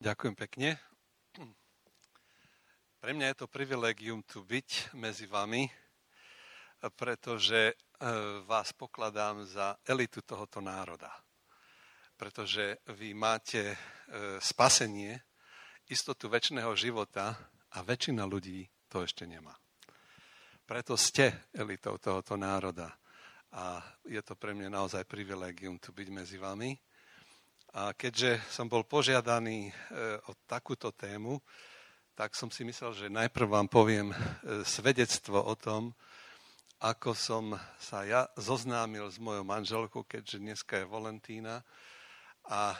Ďakujem pekne. Pre mňa je to privilegium tu byť medzi vami, pretože e, vás pokladám za elitu tohoto národa. Pretože vy máte e, spasenie, istotu väčšného života a väčšina ľudí to ešte nemá. Preto ste elitou tohoto národa a je to pre mňa naozaj privilegium tu byť medzi vami. A keďže som bol požiadaný e, o takúto tému, tak som si myslel, že najprv vám poviem e, svedectvo o tom, ako som sa ja zoznámil s mojou manželkou, keďže dneska je Valentína a e,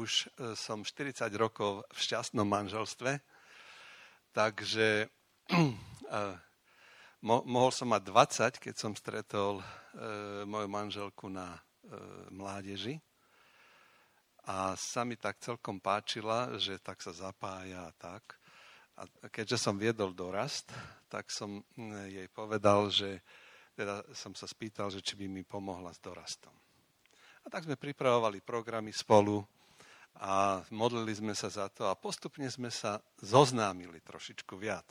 už som 40 rokov v šťastnom manželstve, takže mo, mohol som mať 20, keď som stretol moju manželku na mládeži. A sa mi tak celkom páčila, že tak sa zapája a tak. A keďže som viedol dorast, tak som jej povedal, že teda som sa spýtal, že či by mi pomohla s dorastom. A tak sme pripravovali programy spolu a modlili sme sa za to a postupne sme sa zoznámili trošičku viac.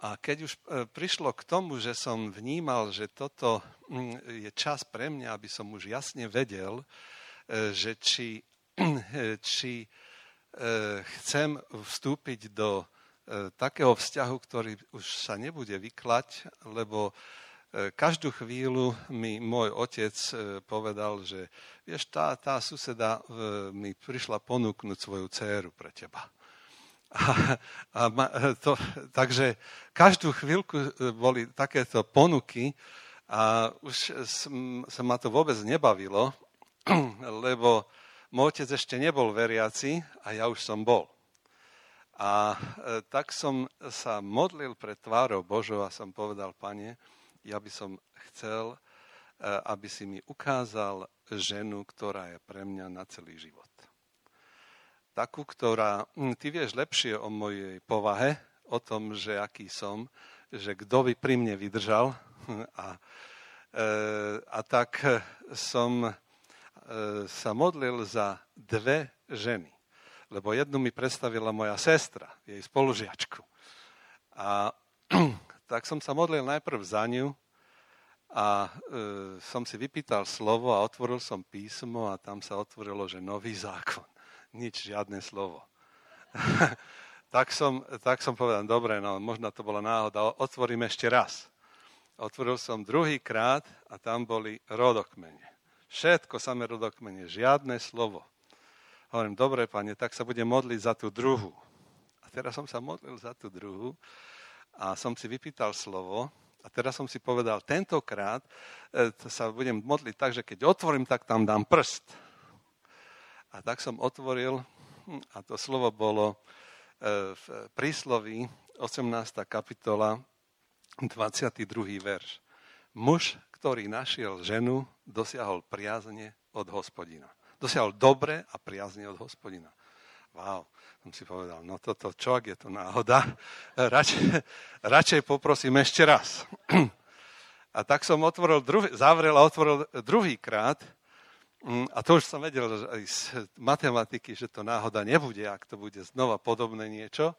A keď už e, prišlo k tomu, že som vnímal, že toto mm, je čas pre mňa, aby som už jasne vedel, že či, či e, chcem vstúpiť do takého vzťahu, ktorý už sa nebude vyklať, lebo každú chvíľu mi môj otec povedal, že vieš, tá, tá suseda mi prišla ponúknuť svoju dceru pre teba. A, a to, takže každú chvíľku boli takéto ponuky a už sa ma to vôbec nebavilo, lebo môj otec ešte nebol veriaci a ja už som bol. A e, tak som sa modlil pred tvárou Božou a som povedal, pane, ja by som chcel, e, aby si mi ukázal ženu, ktorá je pre mňa na celý život takú, ktorá, hm, ty vieš lepšie o mojej povahe, o tom, že aký som, že kto by pri mne vydržal. A, e, a tak som sa modlil za dve ženy. Lebo jednu mi predstavila moja sestra, jej spolužiačku. A tak som sa modlil najprv za ňu a e, som si vypýtal slovo a otvoril som písmo a tam sa otvorilo, že nový zákon nič, žiadne slovo. tak, som, tak som povedal, dobre, no možno to bola náhoda, otvorím ešte raz. Otvoril som druhýkrát a tam boli rodokmene. Všetko samé rodokmene, žiadne slovo. Hovorím, dobre, pane, tak sa budem modliť za tú druhú. A teraz som sa modlil za tú druhú a som si vypýtal slovo a teraz som si povedal, tentokrát e, sa budem modliť tak, že keď otvorím, tak tam dám prst a tak som otvoril, hm, a to slovo bolo e, v prísloví 18. kapitola, 22. verš. Muž, ktorý našiel ženu, dosiahol priazne od hospodina. Dosiahol dobre a priazne od hospodina. Wow, som si povedal, no toto čo, ak je to náhoda, radšej, radšej poprosím ešte raz. A tak som otvoril druhý, zavrel a otvoril druhýkrát Mm, a to už som vedel aj z matematiky, že to náhoda nebude, ak to bude znova podobné niečo.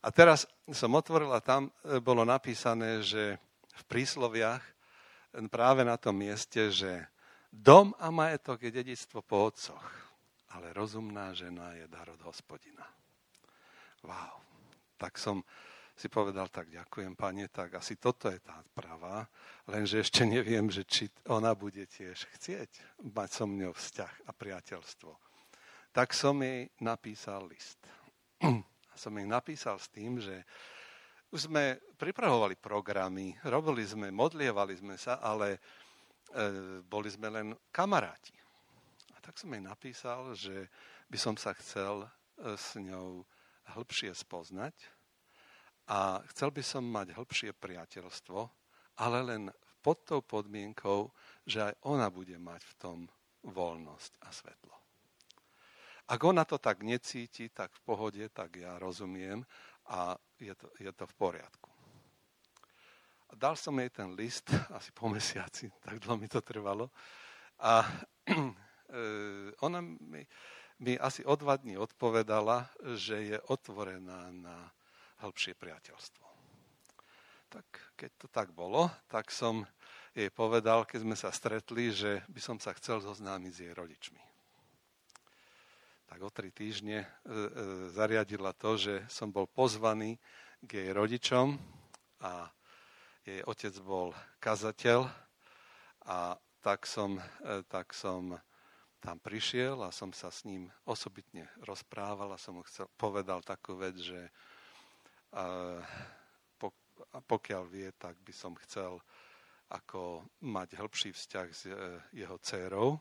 A teraz som otvoril a tam e, bolo napísané, že v prísloviach práve na tom mieste, že dom a majetok je dedictvo po otcoch, ale rozumná žena je dar od hospodina. Wow. Tak som si povedal, tak ďakujem, pane, tak asi toto je tá pravá, lenže ešte neviem, že či ona bude tiež chcieť mať so mňou vzťah a priateľstvo. Tak som jej napísal list. A som jej napísal s tým, že už sme pripravovali programy, robili sme, modlievali sme sa, ale e, boli sme len kamaráti. A tak som jej napísal, že by som sa chcel e, s ňou hĺbšie spoznať, a chcel by som mať hĺbšie priateľstvo, ale len pod tou podmienkou, že aj ona bude mať v tom voľnosť a svetlo. Ak ona to tak necíti, tak v pohode, tak ja rozumiem a je to, je to v poriadku. A dal som jej ten list, asi po mesiaci, tak dlho mi to trvalo. A e, ona mi, mi asi o dva dní odpovedala, že je otvorená na hĺbšie priateľstvo. Tak keď to tak bolo, tak som jej povedal, keď sme sa stretli, že by som sa chcel zoznámiť s jej rodičmi. Tak o tri týždne e, e, zariadila to, že som bol pozvaný k jej rodičom a jej otec bol kazateľ a tak som, e, tak som tam prišiel a som sa s ním osobitne rozprával a som mu chcel, povedal takú vec, že pokiaľ vie, tak by som chcel ako mať hĺbší vzťah s jeho dcerou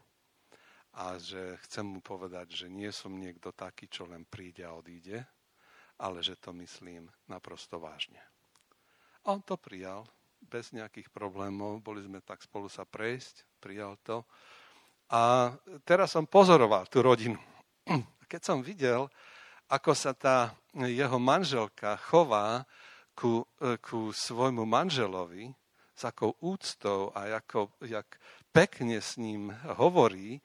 a že chcem mu povedať, že nie som niekto taký, čo len príde a odíde, ale že to myslím naprosto vážne. A on to prijal bez nejakých problémov, boli sme tak spolu sa prejsť, prijal to. A teraz som pozoroval tú rodinu. Keď som videl, ako sa tá jeho manželka chová ku, ku svojmu manželovi, s akou úctou a ako, jak pekne s ním hovorí,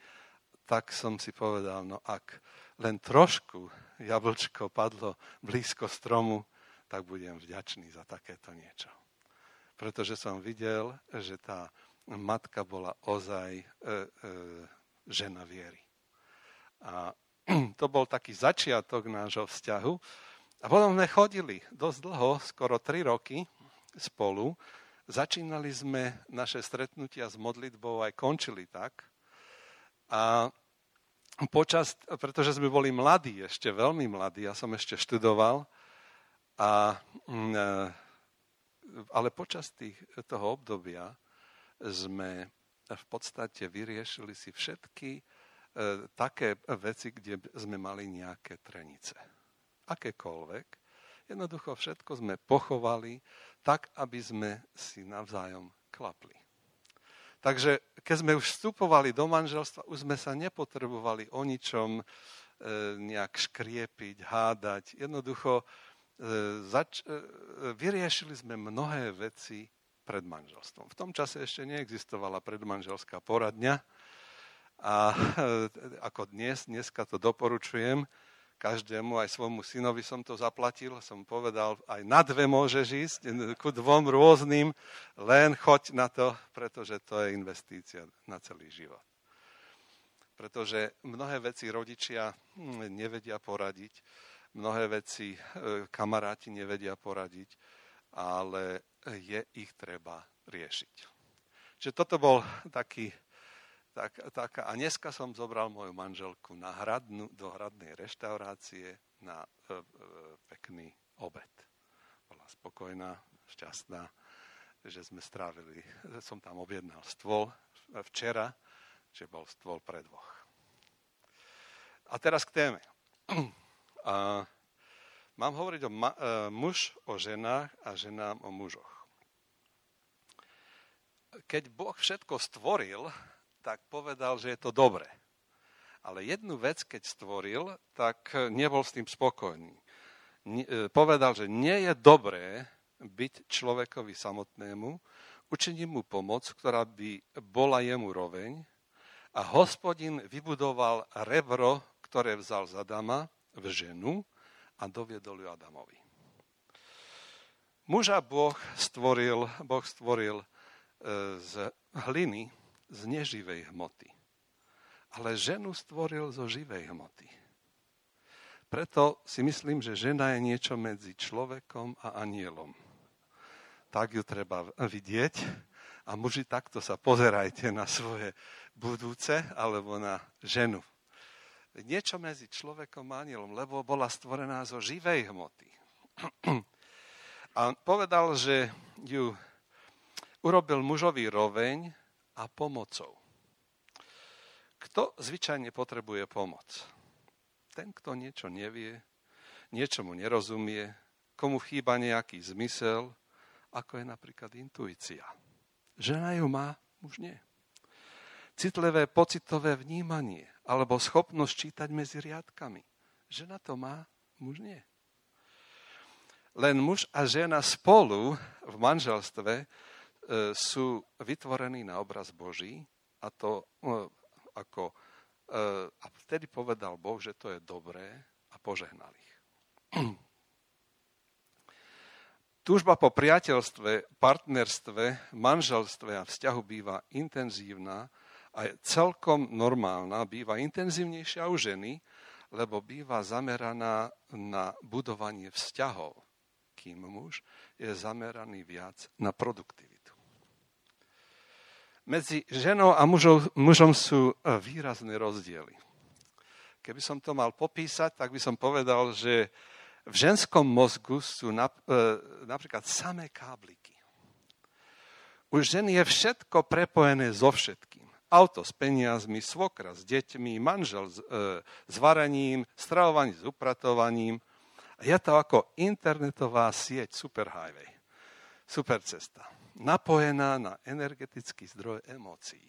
tak som si povedal, no ak len trošku jablčko padlo blízko stromu, tak budem vďačný za takéto niečo. Pretože som videl, že tá matka bola ozaj e, e, žena viery. A to bol taký začiatok nášho vzťahu. A potom sme chodili dosť dlho, skoro tri roky spolu. Začínali sme naše stretnutia s modlitbou, aj končili tak. A počas, pretože sme boli mladí, ešte veľmi mladí, ja som ešte študoval, a, mm, e, ale počas tých, toho obdobia sme v podstate vyriešili si všetky e, také veci, kde sme mali nejaké trenice. Akékoľvek. Jednoducho všetko sme pochovali tak, aby sme si navzájom klapli. Takže keď sme už vstupovali do manželstva, už sme sa nepotrebovali o ničom e, nejak škriepiť, hádať. Jednoducho e, zač- e, vyriešili sme mnohé veci pred manželstvom. V tom čase ešte neexistovala predmanželská poradňa a ako dnes, dneska to doporučujem, každému, aj svojmu synovi som to zaplatil, som povedal, aj na dve môžeš ísť, ku dvom rôznym, len choď na to, pretože to je investícia na celý život. Pretože mnohé veci rodičia hm, nevedia poradiť, mnohé veci e, kamaráti nevedia poradiť, ale je ich treba riešiť. Čiže toto bol taký tak, tak, a dneska som zobral moju manželku na hradnu, do hradnej reštaurácie na e, e, pekný obed. Bola spokojná, šťastná, že sme strávili, som tam objednal stôl včera, že bol stôl pre dvoch. A teraz k téme. A mám hovoriť o ma, e, muž o ženách a ženám o mužoch. Keď Boh všetko stvoril, tak povedal, že je to dobré. Ale jednu vec, keď stvoril, tak nebol s tým spokojný. E, povedal, že nie je dobré byť človekovi samotnému, učiním mu pomoc, ktorá by bola jemu roveň a hospodin vybudoval rebro, ktoré vzal z Adama v ženu a doviedol ju Adamovi. Muža Boh stvoril, boh stvoril e, z hliny, z neživej hmoty. Ale ženu stvoril zo živej hmoty. Preto si myslím, že žena je niečo medzi človekom a anielom. Tak ju treba vidieť a muži takto sa pozerajte na svoje budúce alebo na ženu. Niečo medzi človekom a anielom, lebo bola stvorená zo živej hmoty. A povedal, že ju urobil mužový roveň a pomocou. Kto zvyčajne potrebuje pomoc? Ten, kto niečo nevie, niečomu nerozumie, komu chýba nejaký zmysel, ako je napríklad intuícia. Žena ju má, muž nie. Citlivé pocitové vnímanie alebo schopnosť čítať medzi riadkami. Žena to má, muž nie. Len muž a žena spolu v manželstve sú vytvorení na obraz Boží a to e, ako a vtedy povedal Boh, že to je dobré a požehnal ich. Túžba po priateľstve, partnerstve, manželstve a vzťahu býva intenzívna a je celkom normálna, býva intenzívnejšia u ženy, lebo býva zameraná na budovanie vzťahov, kým muž je zameraný viac na produktivitu. Medzi ženou a mužom, mužom sú e, výrazné rozdiely. Keby som to mal popísať, tak by som povedal, že v ženskom mozgu sú e, napríklad samé kábliky. U ženy je všetko prepojené so všetkým. Auto s peniazmi, svokra s deťmi, manžel s, e, s varaním, stravovanie s upratovaním. Je to ako internetová sieť superhighway, super cesta, napojená na energetický zdroj emócií.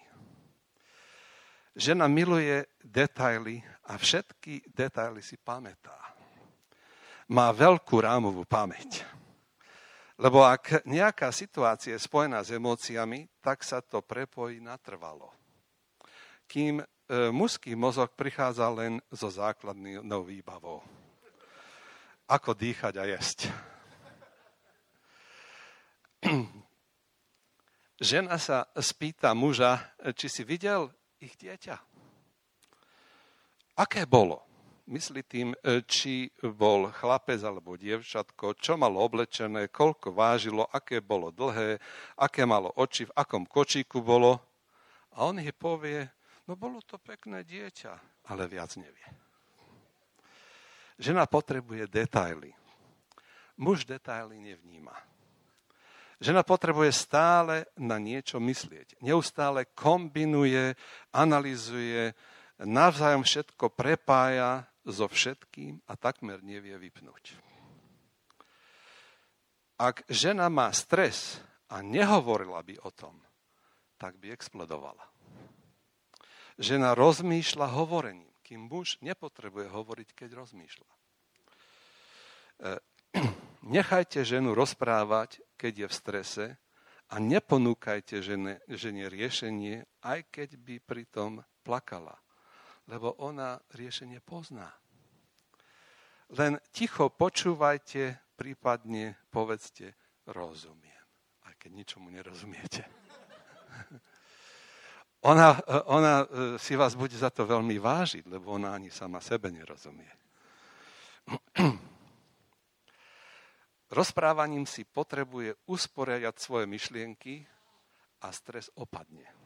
Žena miluje detaily a všetky detaily si pamätá má veľkú rámovú pamäť. Lebo ak nejaká situácia je spojená s emóciami, tak sa to prepojí natrvalo. Kým e, mužský mozog prichádza len zo základnou výbavou. Ako dýchať a jesť. Žena sa spýta muža, či si videl ich dieťa. Aké bolo? myslí tým, e, či bol chlapec alebo dievčatko, čo malo oblečené, koľko vážilo, aké bolo dlhé, aké malo oči, v akom kočíku bolo. A on jej povie, no bolo to pekné dieťa, ale viac nevie. Žena potrebuje detaily. Muž detaily nevníma. Žena potrebuje stále na niečo myslieť. Neustále kombinuje, analizuje, navzájom všetko prepája so všetkým a takmer nevie vypnúť. Ak žena má stres a nehovorila by o tom, tak by explodovala. Žena rozmýšľa hovorením, kým muž nepotrebuje hovoriť, keď rozmýšľa. Nechajte ženu rozprávať, keď je v strese a neponúkajte žene, žene riešenie, aj keď by pritom plakala lebo ona riešenie pozná. Len ticho počúvajte, prípadne povedzte, rozumiem, aj keď ničomu nerozumiete. Ona, ona e, si vás bude za to veľmi vážiť, lebo ona ani sama sebe nerozumie. Rozprávaním si potrebuje usporiadať svoje myšlienky a stres opadne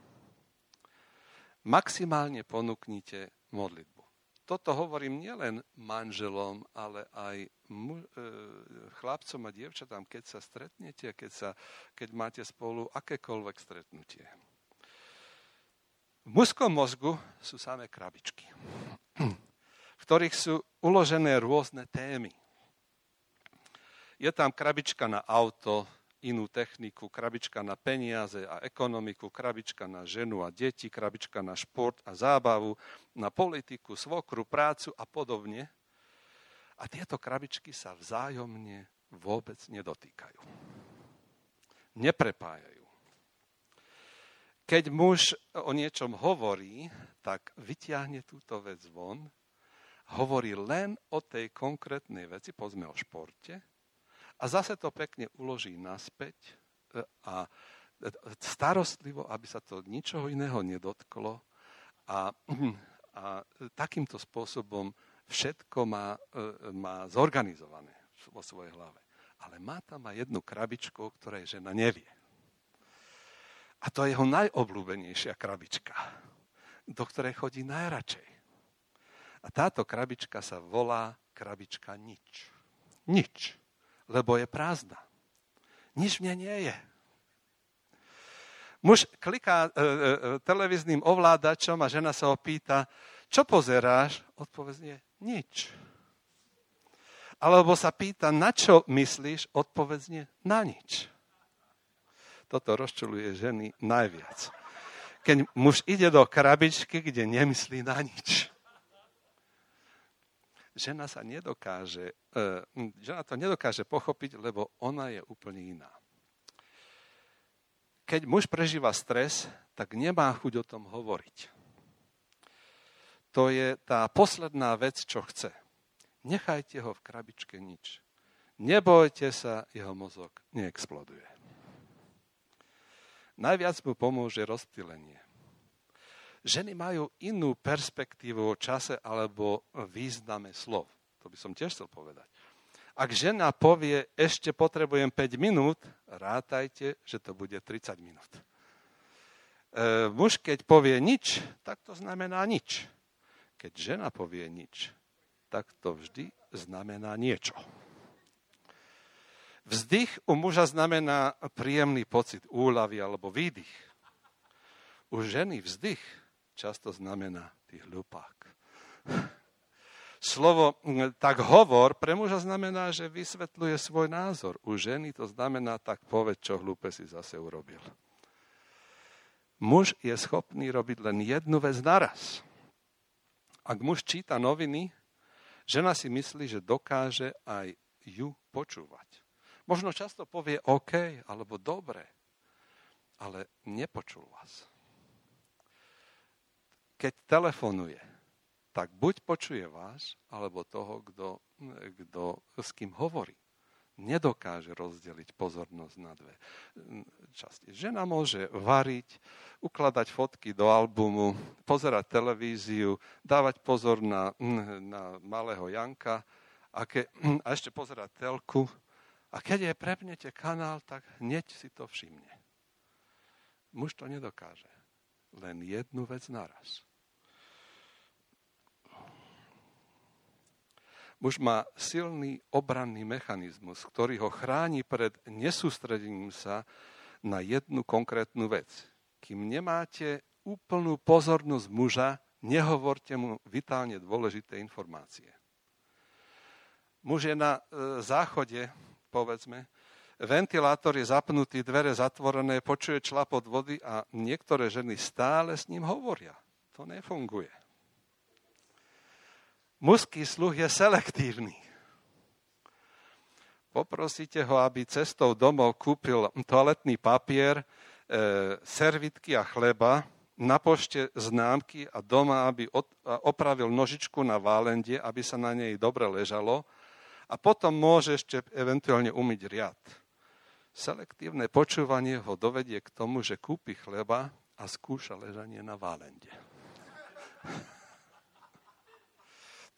maximálne ponúknite modlitbu. Toto hovorím nielen manželom, ale aj mu, e, chlapcom a dievčatám, keď sa stretnete, keď, sa, keď máte spolu akékoľvek stretnutie. V mužskom mozgu sú samé krabičky, v ktorých sú uložené rôzne témy. Je tam krabička na auto, inú techniku, krabička na peniaze a ekonomiku, krabička na ženu a deti, krabička na šport a zábavu, na politiku, svokru, prácu a podobne. A tieto krabičky sa vzájomne vôbec nedotýkajú. Neprepájajú. Keď muž o niečom hovorí, tak vyťahne túto vec von, hovorí len o tej konkrétnej veci, pozme o športe, a zase to pekne uloží naspäť e, a starostlivo, aby sa to ničoho iného nedotklo a, a takýmto spôsobom všetko má, e, má zorganizované vo svojej hlave. Ale má tam aj jednu krabičku, o ktorej žena nevie. A to je jeho najobľúbenejšia krabička, do ktorej chodí najradšej. A táto krabička sa volá krabička nič. Nič lebo je prázdna. Nič v nej nie je. Muž kliká e, e, e, televíznym ovládačom a žena sa ho pýta, čo pozeráš? Odpovedzne, nič. Alebo sa pýta, na čo myslíš? Odpovedzne, na nič. Toto rozčuluje ženy najviac. Keď muž ide do krabičky, kde nemyslí na nič žena sa nedokáže, uh, žena to nedokáže pochopiť, lebo ona je úplne iná. Keď muž prežíva stres, tak nemá chuť o tom hovoriť. to je tá posledná vec, čo chce. Nechajte ho v krabičke nič. Nebojte sa, jeho mozog neexploduje. Najviac mu pomôže rozptýlenie. Ženy majú inú perspektívu o čase alebo význame slov. To by som tiež chcel povedať. Ak žena povie, ešte potrebujem 5 minút, rátajte, že to bude 30 minút. E, muž, keď povie nič, tak to znamená nič. Keď žena povie nič, tak to vždy znamená niečo. Vzdych u muža znamená príjemný pocit úlavy alebo výdych. U ženy vzdych často znamená tých hlupák. Slovo tak hovor pre muža znamená, že vysvetľuje svoj názor. U ženy to znamená tak povedz, čo hlúpe si zase urobil. Muž je schopný robiť len jednu vec naraz. Ak muž číta noviny, žena si myslí, že dokáže aj ju počúvať. Možno často povie OK alebo dobre, ale nepočul vás. Keď telefonuje, tak buď počuje vás, alebo toho, kto, kto s kým hovorí. Nedokáže rozdeliť pozornosť na dve časti. Žena môže variť, ukladať fotky do albumu, pozerať televíziu, dávať pozor na, na malého Janka a, ke, a ešte pozerať telku a keď je prepnete kanál, tak hneď si to všimne. Muž to nedokáže. Len jednu vec naraz. Muž má silný obranný mechanizmus, ktorý ho chráni pred nesústredením sa na jednu konkrétnu vec. Kým nemáte úplnú pozornosť muža, nehovorte mu vitálne dôležité informácie. Muž je na e, záchode povedzme, ventilátor je zapnutý, dvere zatvorené, počuje člapot vody a niektoré ženy stále s ním hovoria. To nefunguje. Mužský sluch je selektívny. Poprosíte ho, aby cestou domov kúpil toaletný papier, e, servitky a chleba, na pošte známky a doma, aby opravil nožičku na válende, aby sa na nej dobre ležalo a potom môže ešte eventuálne umyť riad. Selektívne počúvanie ho dovedie k tomu, že kúpi chleba a skúša ležanie na válende.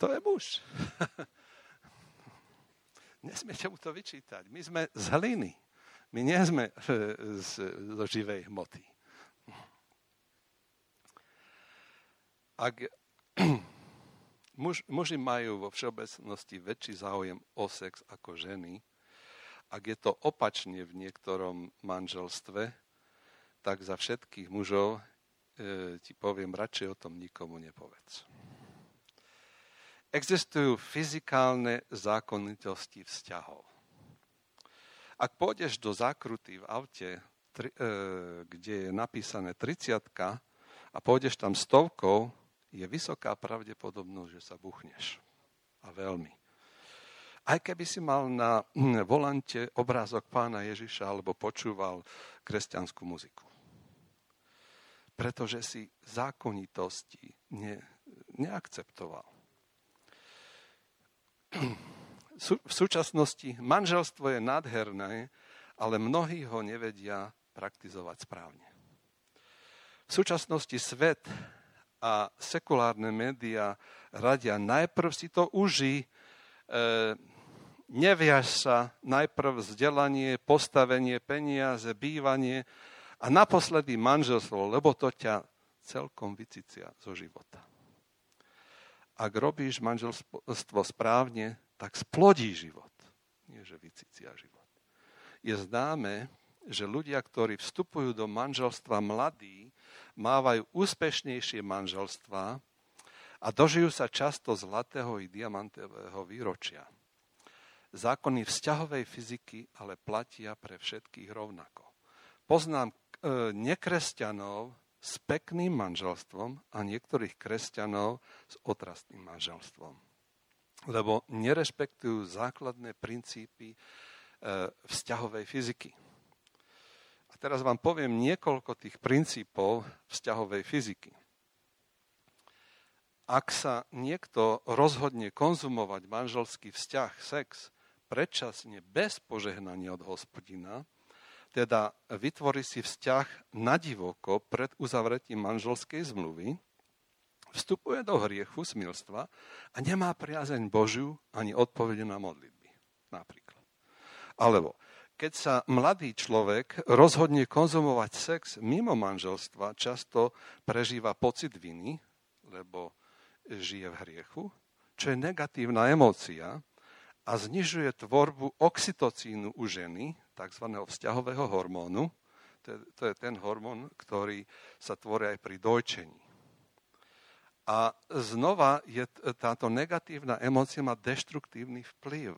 To je muž. Nesmiete mu to vyčítať. My sme z hliny. My nie sme z, zo živej hmoty. Ak Muž, muži majú vo všeobecnosti väčší záujem o sex ako ženy. Ak je to opačne v niektorom manželstve, tak za všetkých mužov e, ti poviem, radšej o tom nikomu nepovedz. Existujú fyzikálne zákonitosti vzťahov. Ak pôjdeš do zákruty v aute, tri, e, kde je napísané 30 a pôjdeš tam stovkou, je vysoká pravdepodobnosť, že sa buchneš. A veľmi. Aj keby si mal na volante obrázok pána Ježiša alebo počúval kresťanskú muziku. Pretože si zákonitosti ne, neakceptoval. V súčasnosti manželstvo je nádherné, ale mnohí ho nevedia praktizovať správne. V súčasnosti svet a sekulárne médiá radia, najprv si to uži, e, neviaž sa, najprv vzdelanie, postavenie, peniaze, bývanie a naposledy manželstvo, lebo to ťa celkom vycicia zo života. Ak robíš manželstvo správne, tak splodí život. Nie, že vycicia život. Je známe, že ľudia, ktorí vstupujú do manželstva mladí, mávajú úspešnejšie manželstva a dožijú sa často zlatého i diamantového výročia. Zákony vzťahovej fyziky ale platia pre všetkých rovnako. Poznám e, nekresťanov s pekným manželstvom a niektorých kresťanov s otrastným manželstvom. Lebo nerešpektujú základné princípy e, vzťahovej fyziky teraz vám poviem niekoľko tých princípov vzťahovej fyziky. ak sa niekto rozhodne konzumovať manželský vzťah, sex, predčasne bez požehnania od hospodina, teda vytvorí si vzťah na divoko pred uzavretím manželskej zmluvy, vstupuje do hriechu smilstva a nemá priazeň Božiu ani odpovede na modlitby. Napríklad. Alebo keď sa mladý človek rozhodne konzumovať sex mimo manželstva, často prežíva pocit viny, lebo žije v hriechu, čo je negatívna emócia a znižuje tvorbu oxytocínu u ženy, tzv. vzťahového hormónu. To je, to je ten hormón, ktorý sa tvorí aj pri dojčení. A znova je táto negatívna emócia má deštruktívny vplyv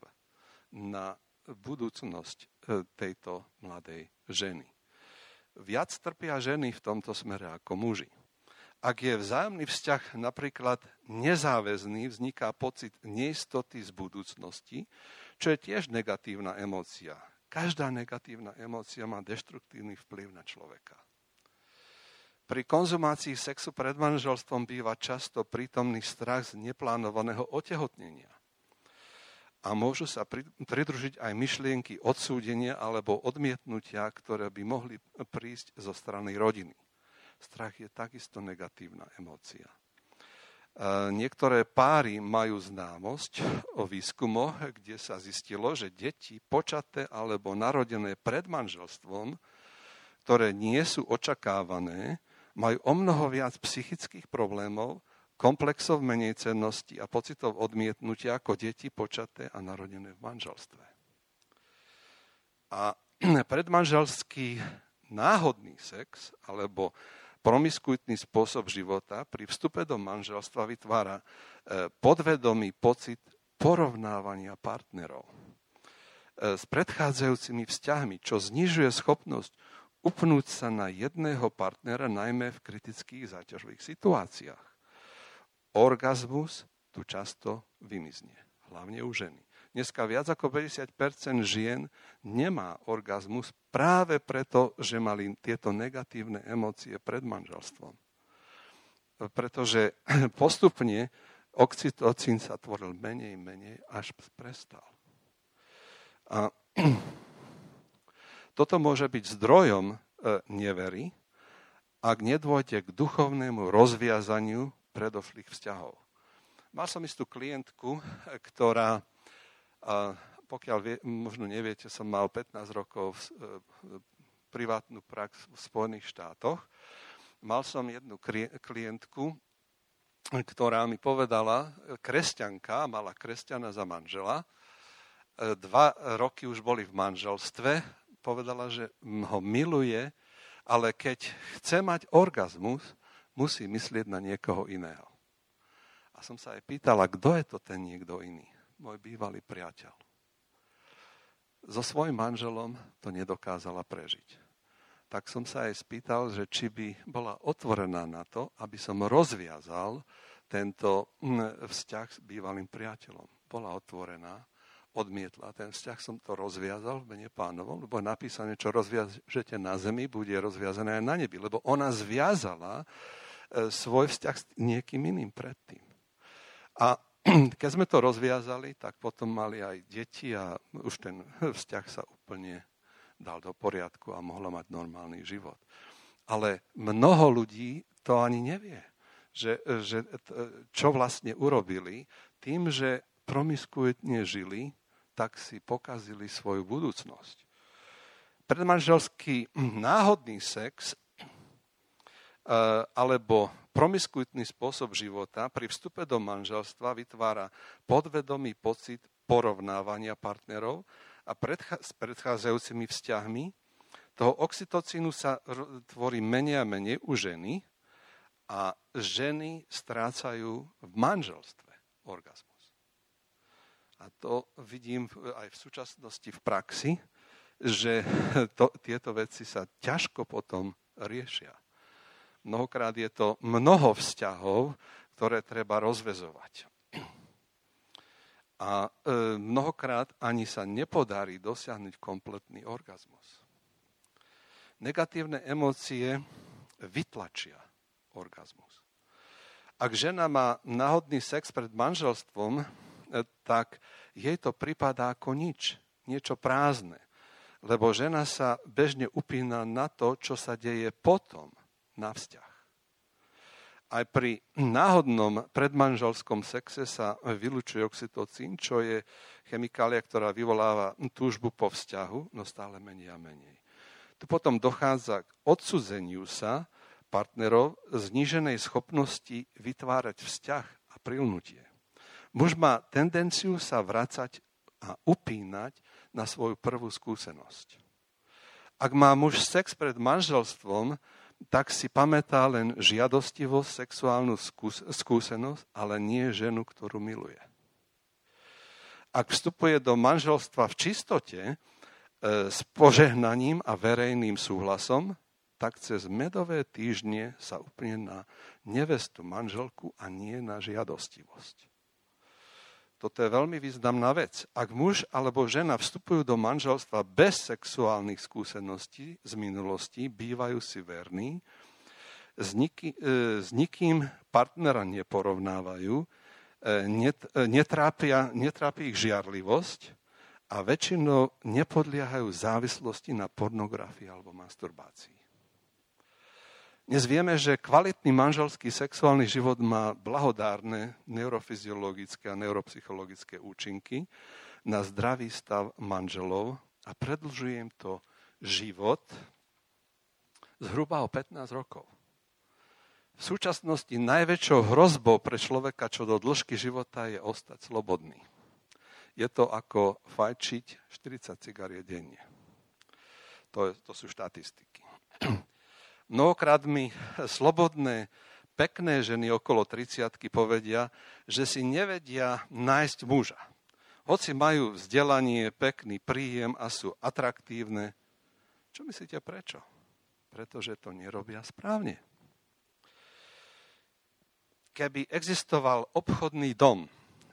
na budúcnosť e, tejto mladej ženy. Viac trpia ženy v tomto smere ako muži. Ak je vzájomný vzťah napríklad nezáväzný, vzniká pocit neistoty z budúcnosti, čo je tiež negatívna emócia. Každá negatívna emócia má deštruktívny vplyv na človeka. Pri konzumácii sexu pred manželstvom býva často prítomný strach z neplánovaného otehotnenia. A môžu sa pridružiť aj myšlienky odsúdenia alebo odmietnutia, ktoré by mohli prísť zo strany rodiny. Strach je takisto negatívna emócia. E, niektoré páry majú známosť o výskumoch, kde sa zistilo, že deti počaté alebo narodené pred manželstvom, ktoré nie sú očakávané, majú o mnoho viac psychických problémov, komplexov menej cennosti a pocitov odmietnutia ako deti počaté a narodené v manželstve. A predmanželský náhodný sex alebo promiskuitný spôsob života pri vstupe do manželstva vytvára e, podvedomý pocit porovnávania partnerov e, s predchádzajúcimi vzťahmi, čo znižuje schopnosť upnúť sa na jedného partnera, najmä v kritických záťažových situáciách. Orgazmus tu často vymizne, hlavne u ženy. Dneska viac ako 50% žien nemá orgazmus práve preto, že mali tieto negatívne emócie pred manželstvom. Pretože postupne oxytocín sa tvoril menej, menej, až prestal. A toto môže byť zdrojom e, nevery, ak nedôjde k duchovnému rozviazaniu predošlých vzťahov. Mal som istú klientku, ktorá a pokiaľ vie, možno neviete, som mal 15 rokov v, e, privátnu prax v Spojených štátoch. Mal som jednu klientku, ktorá mi povedala, kresťanka, mala kresťana za manžela, e, dva roky už boli v manželstve, povedala, že ho miluje, ale keď chce mať orgazmus, musí myslieť na niekoho iného. A som sa aj pýtala, kto je to ten niekto iný môj bývalý priateľ. So svojim manželom to nedokázala prežiť. Tak som sa aj spýtal, že či by bola otvorená na to, aby som rozviazal tento mm, vzťah s bývalým priateľom. Bola otvorená, odmietla. Ten vzťah som to rozviazal v mene pánovom, lebo je napísané, čo rozviažete na zemi, bude rozviazané aj na nebi. Lebo ona zviazala e, svoj vzťah s niekým iným predtým. A keď sme to rozviazali, tak potom mali aj deti a už ten vzťah sa úplne dal do poriadku a mohla mať normálny život. Ale mnoho ľudí to ani nevie, že, že čo vlastne urobili tým, že promiskuitne žili, tak si pokazili svoju budúcnosť. Predmanželský náhodný sex alebo promiskuitný spôsob života pri vstupe do manželstva vytvára podvedomý pocit porovnávania partnerov a predcha- s predchádzajúcimi vzťahmi. Toho oxytocínu sa tvorí menej a menej u ženy a ženy strácajú v manželstve orgazmus. A to vidím aj v súčasnosti v praxi, že to, tieto veci sa ťažko potom riešia. Mnohokrát je to mnoho vzťahov, ktoré treba rozvezovať. A e, mnohokrát ani sa nepodarí dosiahnuť kompletný orgazmus. Negatívne emócie vytlačia orgazmus. Ak žena má náhodný sex pred manželstvom, e, tak jej to pripadá ako nič, niečo prázdne. Lebo žena sa bežne upína na to, čo sa deje potom na vzťah. Aj pri náhodnom predmanželskom sexe sa vylučuje oxytocín, čo je chemikália, ktorá vyvoláva túžbu po vzťahu, no stále menej a menej. Tu potom dochádza k odsudzeniu sa partnerov zníženej schopnosti vytvárať vzťah a prilnutie. Muž má tendenciu sa vracať a upínať na svoju prvú skúsenosť. Ak má muž sex pred manželstvom, tak si pamätá len žiadostivosť, sexuálnu skúsenosť, ale nie ženu, ktorú miluje. Ak vstupuje do manželstva v čistote, e, s požehnaním a verejným súhlasom, tak cez medové týždne sa upne na nevestu manželku a nie na žiadostivosť. Toto je veľmi významná vec. Ak muž alebo žena vstupujú do manželstva bez sexuálnych skúseností z minulosti, bývajú si verní, s, niký, e, s nikým partnera neporovnávajú, e, net, e, netrápia, netrápi ich žiarlivosť a väčšinou nepodliehajú závislosti na pornografii alebo masturbácii. Dnes vieme, že kvalitný manželský sexuálny život má blahodárne neurofyziologické a neuropsychologické účinky na zdravý stav manželov a predlžuje im to život zhruba o 15 rokov. V súčasnosti najväčšou hrozbou pre človeka čo do dĺžky života je ostať slobodný. Je to ako fajčiť 40 cigariet denne. To, je, to sú štatistiky. Mnohokrát mi slobodné, pekné ženy okolo 30 povedia, že si nevedia nájsť muža. Hoci majú vzdelanie, pekný príjem a sú atraktívne. Čo myslíte prečo? Pretože to nerobia správne. Keby existoval obchodný dom,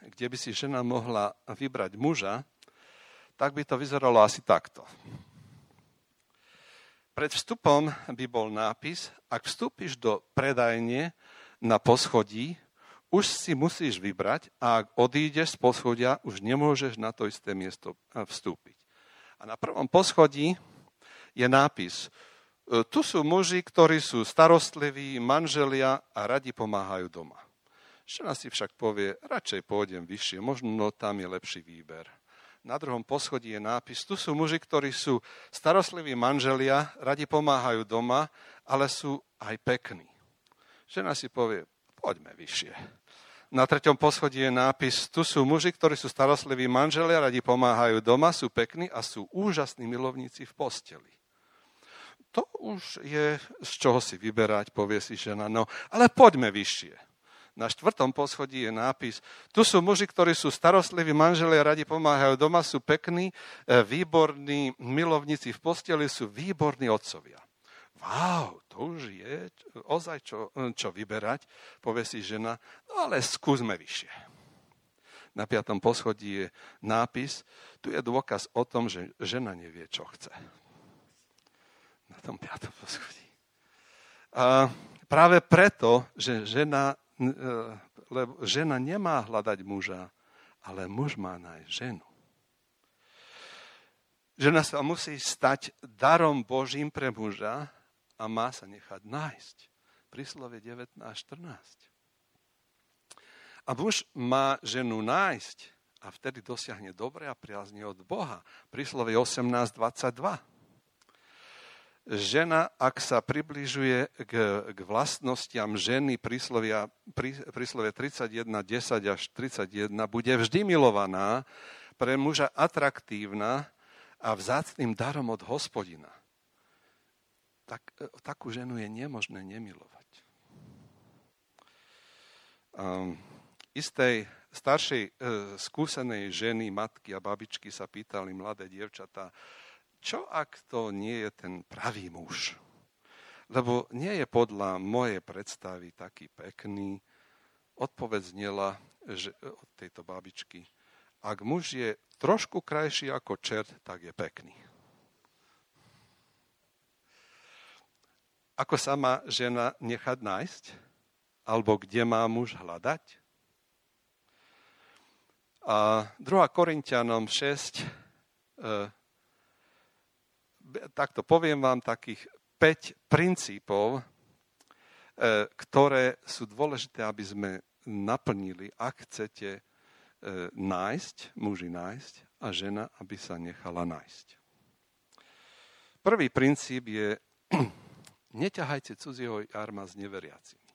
kde by si žena mohla vybrať muža, tak by to vyzeralo asi takto. Pred vstupom by bol nápis, ak vstúpiš do predajne na poschodí, už si musíš vybrať a ak odídeš z poschodia, už nemôžeš na to isté miesto eh, vstúpiť. A na prvom poschodí je nápis, eh, tu sú muži, ktorí sú starostliví, manželia a radi pomáhajú doma. Žena si však povie, radšej pôjdem vyššie, možno tam je lepší výber na druhom poschodí je nápis, tu sú muži, ktorí sú starostliví manželia, radi pomáhajú doma, ale sú aj pekní. Žena si povie, poďme vyššie. Na treťom poschodí je nápis, tu sú muži, ktorí sú starostliví manželia, radi pomáhajú doma, sú pekní a sú úžasní milovníci v posteli. To už je z čoho si vyberať, povie si žena, no ale poďme vyššie. Na štvrtom poschodí je nápis. Tu sú muži, ktorí sú starostliví, manželia radi pomáhajú doma, sú pekní, e, výborní milovníci v posteli, sú výborní otcovia. Wow, to už je ozaj čo, čo vyberať, povie si žena, no ale skúsme vyššie. Na piatom poschodí je nápis, tu je dôkaz o tom, že žena nevie, čo chce. Na tom piatom poschodí. A práve preto, že žena E, lebo žena nemá hľadať muža, ale muž má nájsť ženu. Žena sa musí stať darom Božím pre muža a má sa nechať nájsť. Príslove 19.14. A muž má ženu nájsť a vtedy dosiahne dobre a priazne od Boha. Príslove 18.22 žena, ak sa približuje k, k vlastnostiam ženy príslovia, prí, príslovie 31, 10 až 31, bude vždy milovaná, pre muža atraktívna a vzácným darom od hospodina. Tak, e, takú ženu je nemožné nemilovať. Um, istej staršej e, skúsenej ženy, matky a babičky sa pýtali mladé dievčatá, čo ak to nie je ten pravý muž? Lebo nie je podľa mojej predstavy taký pekný. Odpoveď znela že, od tejto babičky. Ak muž je trošku krajší ako čert, tak je pekný. Ako sa má žena nechať nájsť? alebo kde má muž hľadať? A 2. Korintianom 6, e, takto poviem vám takých 5 princípov, e, ktoré sú dôležité, aby sme naplnili, ak chcete e, nájsť, muži nájsť a žena, aby sa nechala nájsť. Prvý princíp je, neťahajte cudzieho jarma s neveriacimi.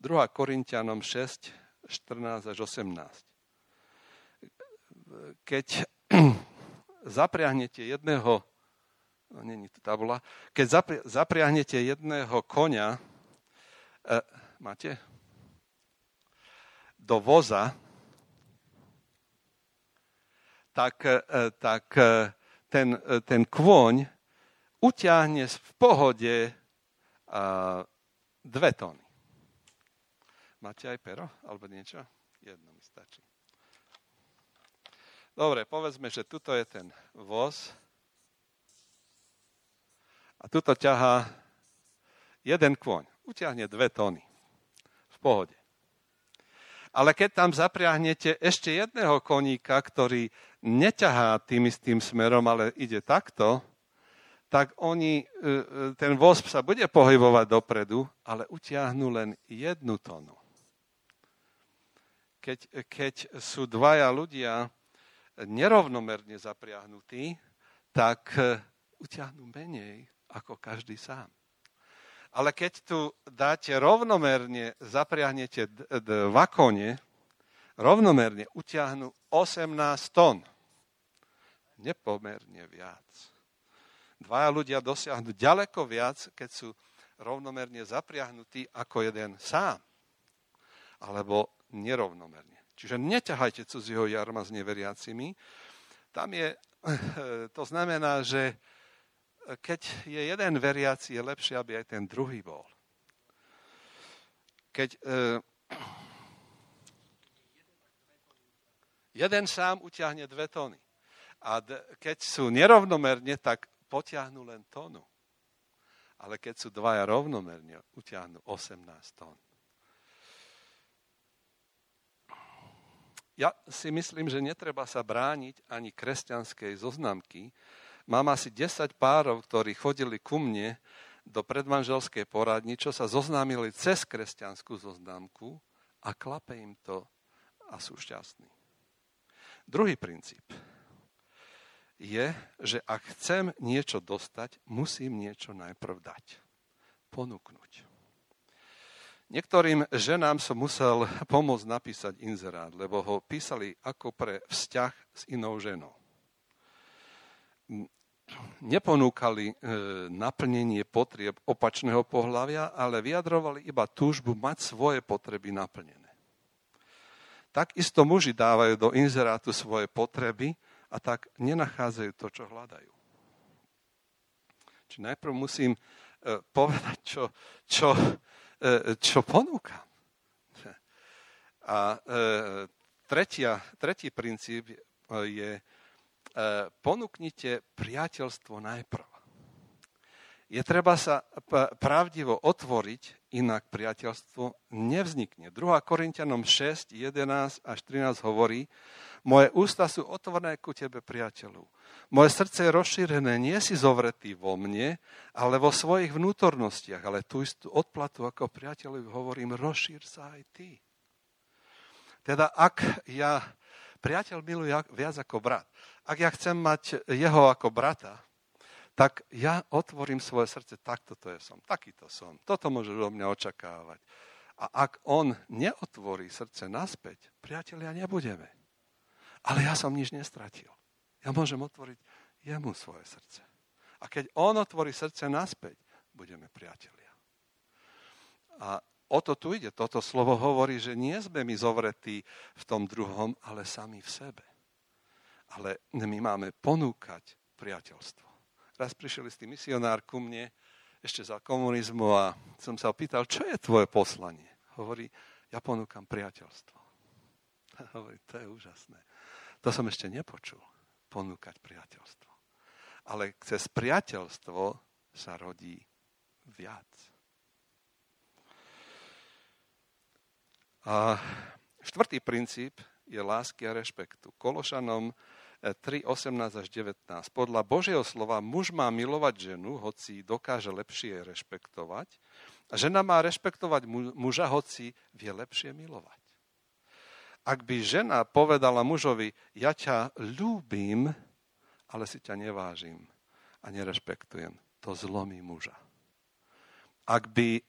2. Korintianom 6, 14 až 18 keď zapriahnete jedného, není to tabula, keď zapri, zapriahnete jedného konia, e, máte? Do voza, tak, e, tak e, ten, e, ten kôň utiahne v pohode e, dve tóny. Máte aj pero alebo niečo? Jedno mi stačí. Dobre, povedzme, že tuto je ten voz a tuto ťahá jeden kôň. Utiahne dve tony. V pohode. Ale keď tam zapriahnete ešte jedného koníka, ktorý neťahá tým istým smerom, ale ide takto, tak oni, e, e, ten voz sa bude pohybovať dopredu, ale utiahnu len jednu tonu. Keď, keď sú dvaja ľudia nerovnomerne zapriahnutí, tak e, utiahnu menej ako každý sám. Ale keď tu dáte rovnomerne, zapriahnete dva kone, rovnomerne utiahnu 18 tón. Nepomerne viac. Dvaja ľudia dosiahnu ďaleko viac, keď sú rovnomerne zapriahnutí ako jeden sám. Alebo nerovnomerne. Čiže neťahajte cudzieho jarma s neveriacimi. Tam je, to znamená, že keď je jeden veriaci, je lepšie, aby aj ten druhý bol. Keď eh, jeden sám utiahne dve tóny. A keď sú nerovnomerne, tak potiahnu len tónu. Ale keď sú dvaja rovnomerne, utiahnu 18 tón. Ja si myslím, že netreba sa brániť ani kresťanskej zoznamky. Mám asi 10 párov, ktorí chodili ku mne do predmanželskej poradni, čo sa zoznámili cez kresťanskú zoznamku a klape im to a sú šťastní. Druhý princíp je, že ak chcem niečo dostať, musím niečo najprv dať. Ponúknuť. Niektorým ženám som musel pomôcť napísať inzerát, lebo ho písali ako pre vzťah s inou ženou. Neponúkali e, naplnenie potrieb opačného pohľavia, ale vyjadrovali iba túžbu mať svoje potreby naplnené. Takisto muži dávajú do inzerátu svoje potreby a tak nenachádzajú to, čo hľadajú. Či najprv musím e, povedať, čo, čo, E, čo ponúkam. A tretia, tretí princíp je, ponúknite priateľstvo najprv. Je treba sa pravdivo otvoriť, inak priateľstvo nevznikne. 2. Korintianom 6, 11 až 13 hovorí, moje ústa sú otvorené ku tebe, priateľu. Moje srdce je rozšírené, nie si zovretý vo mne, ale vo svojich vnútornostiach. Ale tú istú odplatu ako priateľovi hovorím, rozšír sa aj ty. Teda ak ja, priateľ miluje viac ako brat, ak ja chcem mať jeho ako brata, tak ja otvorím svoje srdce, takto to je som, takýto som, toto môže do mňa očakávať. A ak on neotvorí srdce naspäť, priatelia, nebudeme. Ale ja som nič nestratil. Ja môžem otvoriť jemu svoje srdce. A keď on otvorí srdce naspäť, budeme priatelia. A o to tu ide. Toto slovo hovorí, že nie sme my zovretí v tom druhom, ale sami v sebe. Ale my máme ponúkať priateľstvo. Raz prišiel istý misionár ku mne, ešte za komunizmu a som sa opýtal, čo je tvoje poslanie? Hovorí, ja ponúkam priateľstvo. Hovorí, to je úžasné. To som ešte nepočul. Ponúkať priateľstvo. Ale cez priateľstvo sa rodí viac. A štvrtý princíp je lásky a rešpektu. Kološanom 3, 18 až 19. Podľa Božieho slova muž má milovať ženu, hoci dokáže lepšie rešpektovať. A žena má rešpektovať muža, hoci vie lepšie milovať. Ak by žena povedala mužovi, ja ťa ľúbim, ale si ťa nevážim a nerešpektujem, to zlomí muža. Ak by e,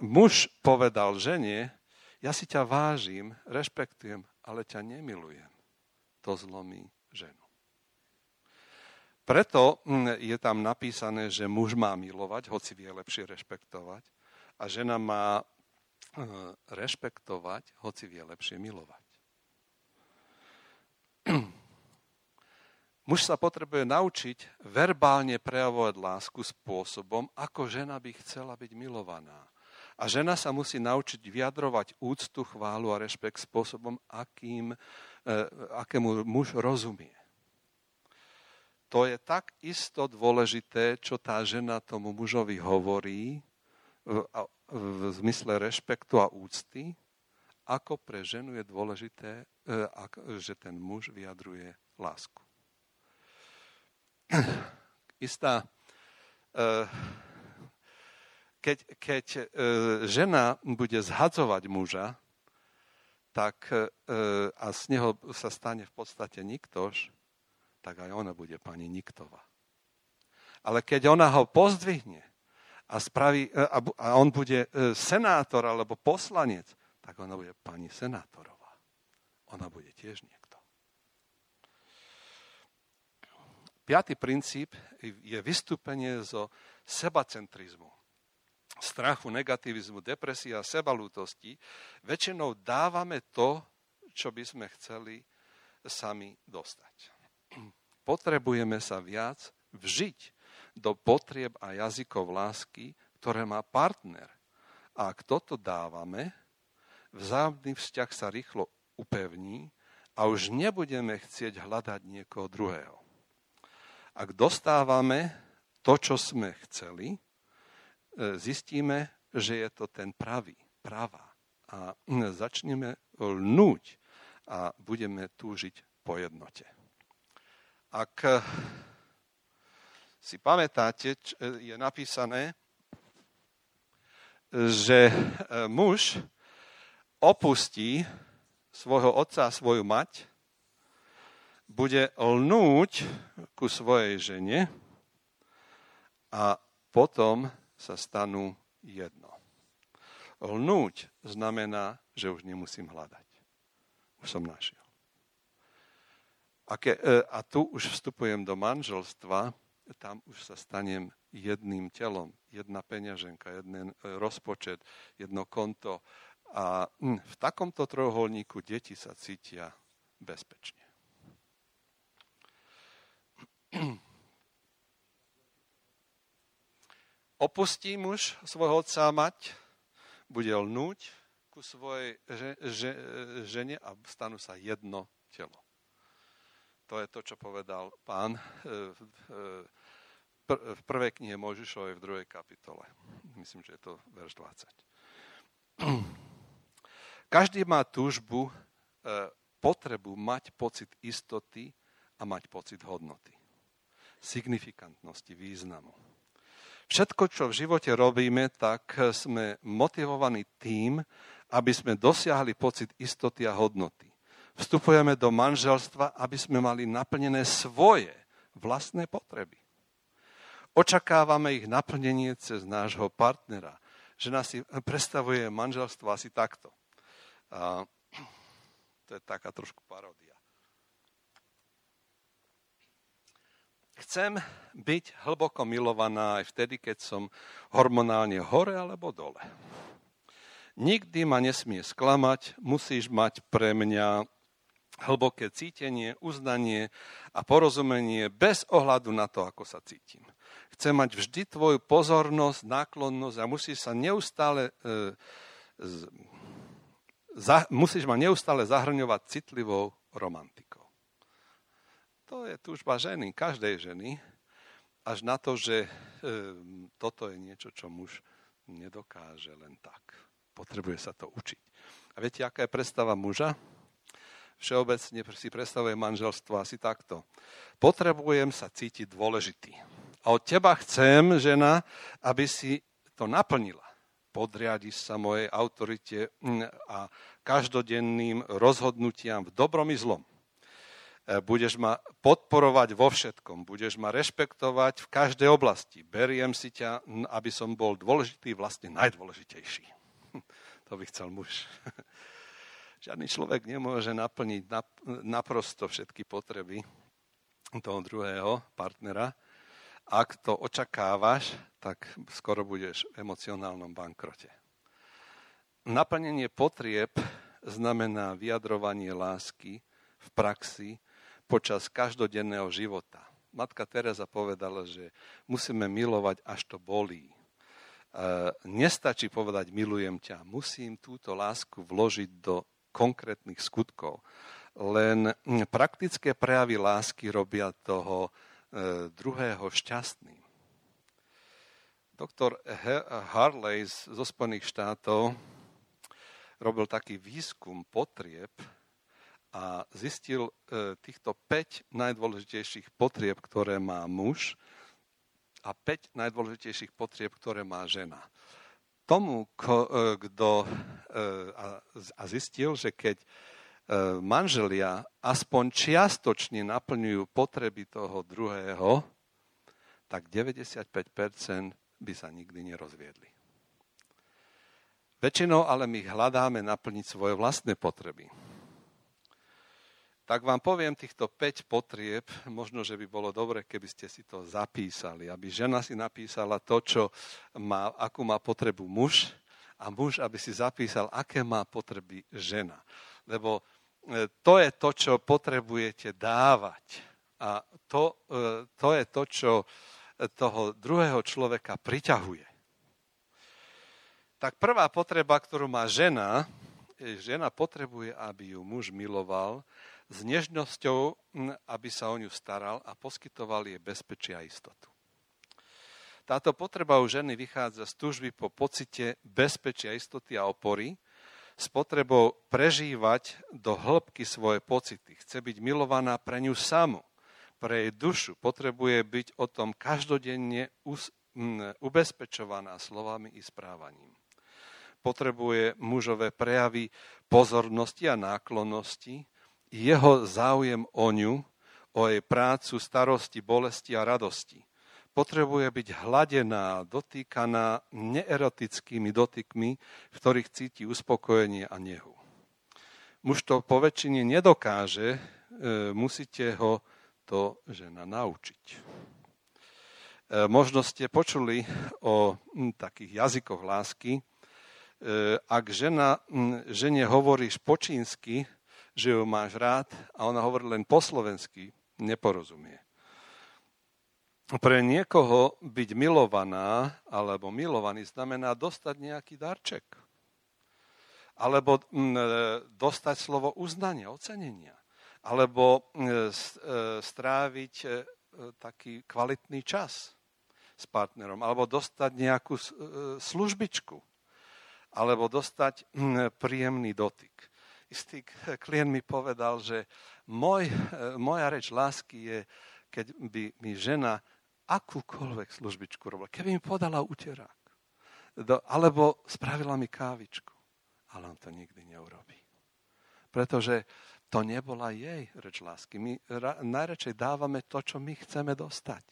muž povedal žene, ja si ťa vážim, rešpektujem, ale ťa nemilujem, to zlomí ženu. Preto hm, je tam napísané, že muž má milovať, hoci vie lepšie rešpektovať, a žena má hm, rešpektovať, hoci vie lepšie milovať. Muž sa potrebuje naučiť verbálne prejavovať lásku spôsobom, ako žena by chcela byť milovaná. A žena sa musí naučiť vyjadrovať úctu, chválu a rešpekt spôsobom, akým E, akému muž rozumie. To je tak isto dôležité, čo tá žena tomu mužovi hovorí v zmysle rešpektu a úcty, ako pre ženu je dôležité, e, že ten muž vyjadruje lásku. Istá, e, keď, keď žena bude zhadzovať muža, tak e, a z neho sa stane v podstate niktož, tak aj ona bude pani Niktová. Ale keď ona ho pozdvihne a, spraví, e, a on bude e, senátor alebo poslanec, tak ona bude pani senátorová. Ona bude tiež niekto. Piatý princíp je vystúpenie zo sebacentrizmu strachu, negativizmu, depresie a sebalútosti, väčšinou dávame to, čo by sme chceli sami dostať. Potrebujeme sa viac vžiť do potrieb a jazykov lásky, ktoré má partner. A ak toto dávame, vzájomný vzťah sa rýchlo upevní a už nebudeme chcieť hľadať niekoho druhého. Ak dostávame to, čo sme chceli, zistíme, že je to ten pravý, pravá. A začneme lnúť a budeme túžiť po jednote. Ak si pamätáte, je napísané, že e, muž opustí svojho otca a svoju mať, bude lnúť ku svojej žene a potom sa stanú jedno. Lnúť znamená, že už nemusím hľadať. Už som našiel. A, ke, a tu už vstupujem do manželstva, tam už sa stanem jedným telom, jedna peňaženka, jeden e, rozpočet, jedno konto. A hm, v takomto trojuholníku deti sa cítia bezpečne. Opustí muž svojho otca a mať, bude lnúť ku svojej žene a stanú sa jedno telo. To je to, čo povedal pán e, v prvej knihe Možišovej v druhej kapitole. Myslím, že je to verš 20. Každý má túžbu, e, potrebu mať pocit istoty a mať pocit hodnoty. Signifikantnosti, významu. Všetko, čo v živote robíme, tak sme motivovaní tým, aby sme dosiahli pocit istoty a hodnoty. Vstupujeme do manželstva, aby sme mali naplnené svoje vlastné potreby. Očakávame ich naplnenie cez nášho partnera. Žena si predstavuje manželstvo asi takto. A to je taká trošku paródia. Chcem byť hlboko milovaná aj vtedy, keď som hormonálne hore alebo dole. Nikdy ma nesmie sklamať, musíš mať pre mňa hlboké cítenie, uznanie a porozumenie bez ohľadu na to, ako sa cítim. Chcem mať vždy tvoju pozornosť, náklonnosť a musíš sa neustále e, z, za, musíš ma neustále zahrňovať citlivou romantikou. To je túžba ženy, každej ženy, až na to, že e, toto je niečo, čo muž nedokáže len tak. Potrebuje sa to učiť. A viete, aká je predstava muža? Všeobecne si predstavuje manželstvo asi takto. Potrebujem sa cítiť dôležitý. A od teba chcem, žena, aby si to naplnila. Podriadiš sa mojej autorite mm, a každodenným rozhodnutiam v dobrom i zlom. Budeš ma podporovať vo všetkom, budeš ma rešpektovať v každej oblasti. Beriem si ťa, aby som bol dôležitý, vlastne najdôležitejší. To by chcel muž. Žiadny človek nemôže naplniť naprosto všetky potreby toho druhého partnera. Ak to očakávaš, tak skoro budeš v emocionálnom bankrote. Naplnenie potrieb znamená vyjadrovanie lásky v praxi počas každodenného života. Matka Teresa povedala, že musíme milovať, až to bolí. E, nestačí povedať milujem ťa, musím túto lásku vložiť do konkrétnych skutkov. Len praktické prejavy lásky robia toho e, druhého šťastným. Doktor Harley zo Spojených štátov robil taký výskum potrieb a zistil e, týchto 5 najdôležitejších potrieb, ktoré má muž a 5 najdôležitejších potrieb, ktoré má žena tomu, kto e, e, a zistil, že keď manželia aspoň čiastočne naplňujú potreby toho druhého, tak 95% by sa nikdy nerozviedli. Väčšinou ale my hľadáme naplniť svoje vlastné potreby tak vám poviem týchto 5 potrieb, možno, že by bolo dobre, keby ste si to zapísali, aby žena si napísala to, čo má, akú má potrebu muž a muž, aby si zapísal, aké má potreby žena. Lebo e, to je to, čo potrebujete dávať. A to, e, to je to, čo toho druhého človeka priťahuje. Tak prvá potreba, ktorú má žena, žena potrebuje, aby ju muž miloval, s nežnosťou, aby sa o ňu staral a poskytoval jej bezpečie a istotu. Táto potreba u ženy vychádza z túžby po pocite bezpečia, istoty a opory, s potrebou prežívať do hĺbky svoje pocity. Chce byť milovaná pre ňu samu, pre jej dušu. Potrebuje byť o tom každodenne ubezpečovaná slovami i správaním. Potrebuje mužové prejavy pozornosti a náklonnosti, jeho záujem o ňu, o jej prácu, starosti, bolesti a radosti. Potrebuje byť hladená, dotýkaná neerotickými dotykmi, v ktorých cíti uspokojenie a nehu. Muž to po väčšine nedokáže, e, musíte ho to žena naučiť. E, možno ste počuli o takých jazykoch lásky. E, ak žena, žene hovoríš po čínsky, že ju máš rád a ona hovorí len po slovensky, neporozumie. Pre niekoho byť milovaná alebo milovaný znamená dostať nejaký darček. Alebo dostať slovo uznania, ocenenia. Alebo e, stráviť e, taký kvalitný čas s partnerom. Alebo dostať nejakú e, službičku. Alebo dostať príjemný dotyk istý klient mi povedal, že môj, moja reč lásky je, keď by mi žena akúkoľvek službičku robila. Keby mi podala uterák. Alebo spravila mi kávičku. Ale on to nikdy neurobí. Pretože to nebola jej reč lásky. My ra, najradšej dávame to, čo my chceme dostať.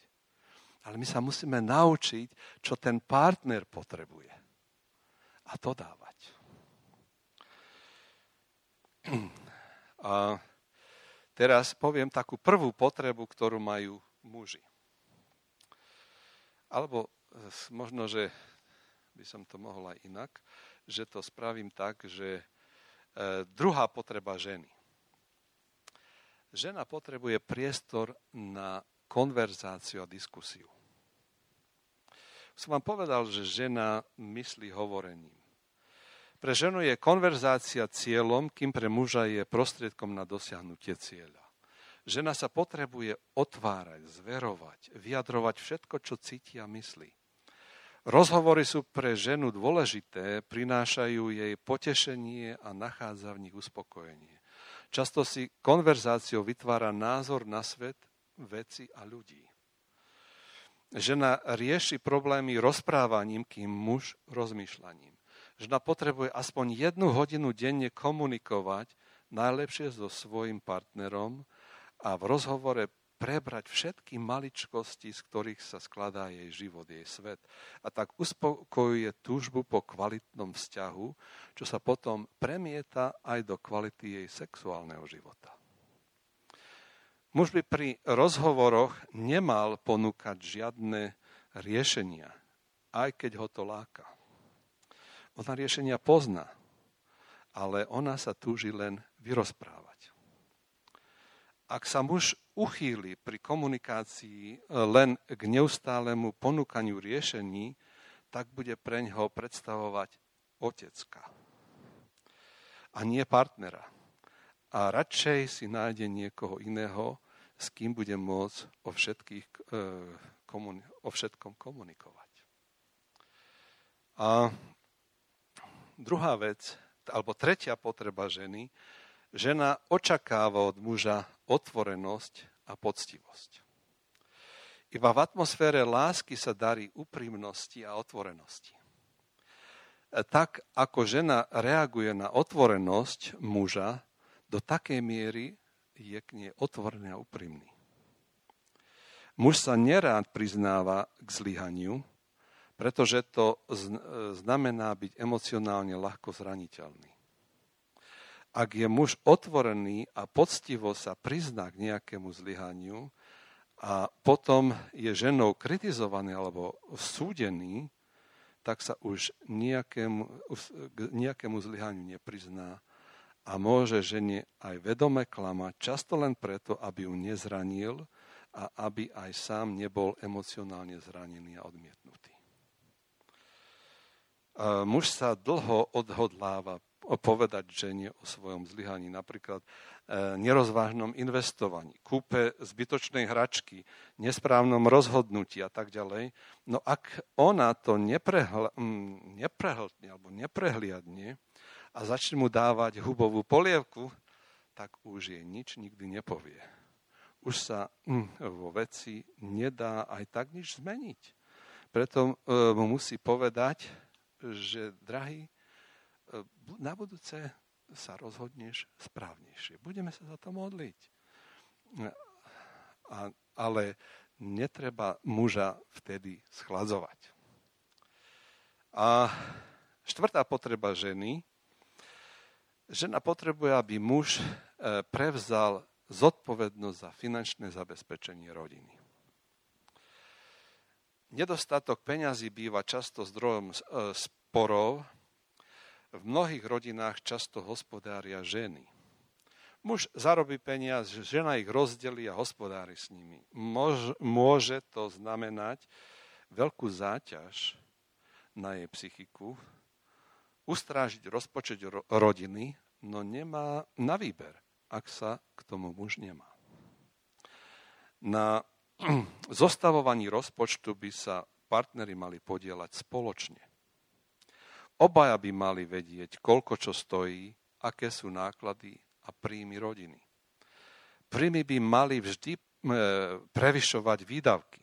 Ale my sa musíme naučiť, čo ten partner potrebuje. A to dávať. A teraz poviem takú prvú potrebu, ktorú majú muži. Alebo možno, že by som to mohol aj inak, že to spravím tak, že e, druhá potreba ženy. Žena potrebuje priestor na konverzáciu a diskusiu. Som vám povedal, že žena myslí hovorením. Pre ženu je konverzácia cieľom, kým pre muža je prostriedkom na dosiahnutie cieľa. Žena sa potrebuje otvárať, zverovať, vyjadrovať všetko, čo cíti a myslí. Rozhovory sú pre ženu dôležité, prinášajú jej potešenie a nachádza v nich uspokojenie. Často si konverzáciou vytvára názor na svet, veci a ľudí. Žena rieši problémy rozprávaním, kým muž rozmýšľaním. Žena potrebuje aspoň jednu hodinu denne komunikovať, najlepšie so svojim partnerom a v rozhovore prebrať všetky maličkosti, z ktorých sa skladá jej život, jej svet. A tak uspokojuje túžbu po kvalitnom vzťahu, čo sa potom premieta aj do kvality jej sexuálneho života. Muž by pri rozhovoroch nemal ponúkať žiadne riešenia, aj keď ho to láka. Ona riešenia pozná, ale ona sa túži len vyrozprávať. Ak sa muž uchýli pri komunikácii e, len k neustálemu ponúkaniu riešení, tak bude preňho predstavovať otecka a nie partnera. A radšej si nájde niekoho iného, s kým bude môcť o, všetkých, e, o všetkom komunikovať. A druhá vec, alebo tretia potreba ženy, žena očakáva od muža otvorenosť a poctivosť. Iba v atmosfére lásky sa darí úprimnosti a otvorenosti. Tak ako žena reaguje na otvorenosť muža, do takej miery je k nej otvorený a úprimný. Muž sa nerád priznáva k zlyhaniu, pretože to znamená byť emocionálne ľahko zraniteľný. Ak je muž otvorený a poctivo sa prizná k nejakému zlyhaniu a potom je ženou kritizovaný alebo súdený, tak sa už nejakému, k nejakému zlyhaniu neprizná a môže žene aj vedome klamať, často len preto, aby ju nezranil a aby aj sám nebol emocionálne zranený a odmietnutý. Muž sa dlho odhodláva povedať žene o svojom zlyhaní, napríklad e, nerozvážnom investovaní, kúpe zbytočnej hračky, nesprávnom rozhodnutí a tak ďalej. No ak ona to neprehl- neprehltne alebo neprehliadne a začne mu dávať hubovú polievku, tak už jej nič nikdy nepovie. Už sa hm, vo veci nedá aj tak nič zmeniť. Preto e, mu musí povedať, že drahý, na budúce sa rozhodneš správnejšie. Budeme sa za to modliť. A, ale netreba muža vtedy schladzovať. A štvrtá potreba ženy. Žena potrebuje, aby muž e, prevzal zodpovednosť za finančné zabezpečenie rodiny. Nedostatok peňazí býva často zdrojom e, sporov v mnohých rodinách často hospodária ženy. Muž zarobí peniaz, žena ich rozdelí a hospodári s nimi. môže to znamenať veľkú záťaž na jej psychiku, ustrážiť rozpočet rodiny, no nemá na výber, ak sa k tomu muž nemá. Na zostavovaní rozpočtu by sa partnery mali podielať spoločne. Obaja by mali vedieť, koľko čo stojí, aké sú náklady a príjmy rodiny. Príjmy by mali vždy e, prevyšovať výdavky.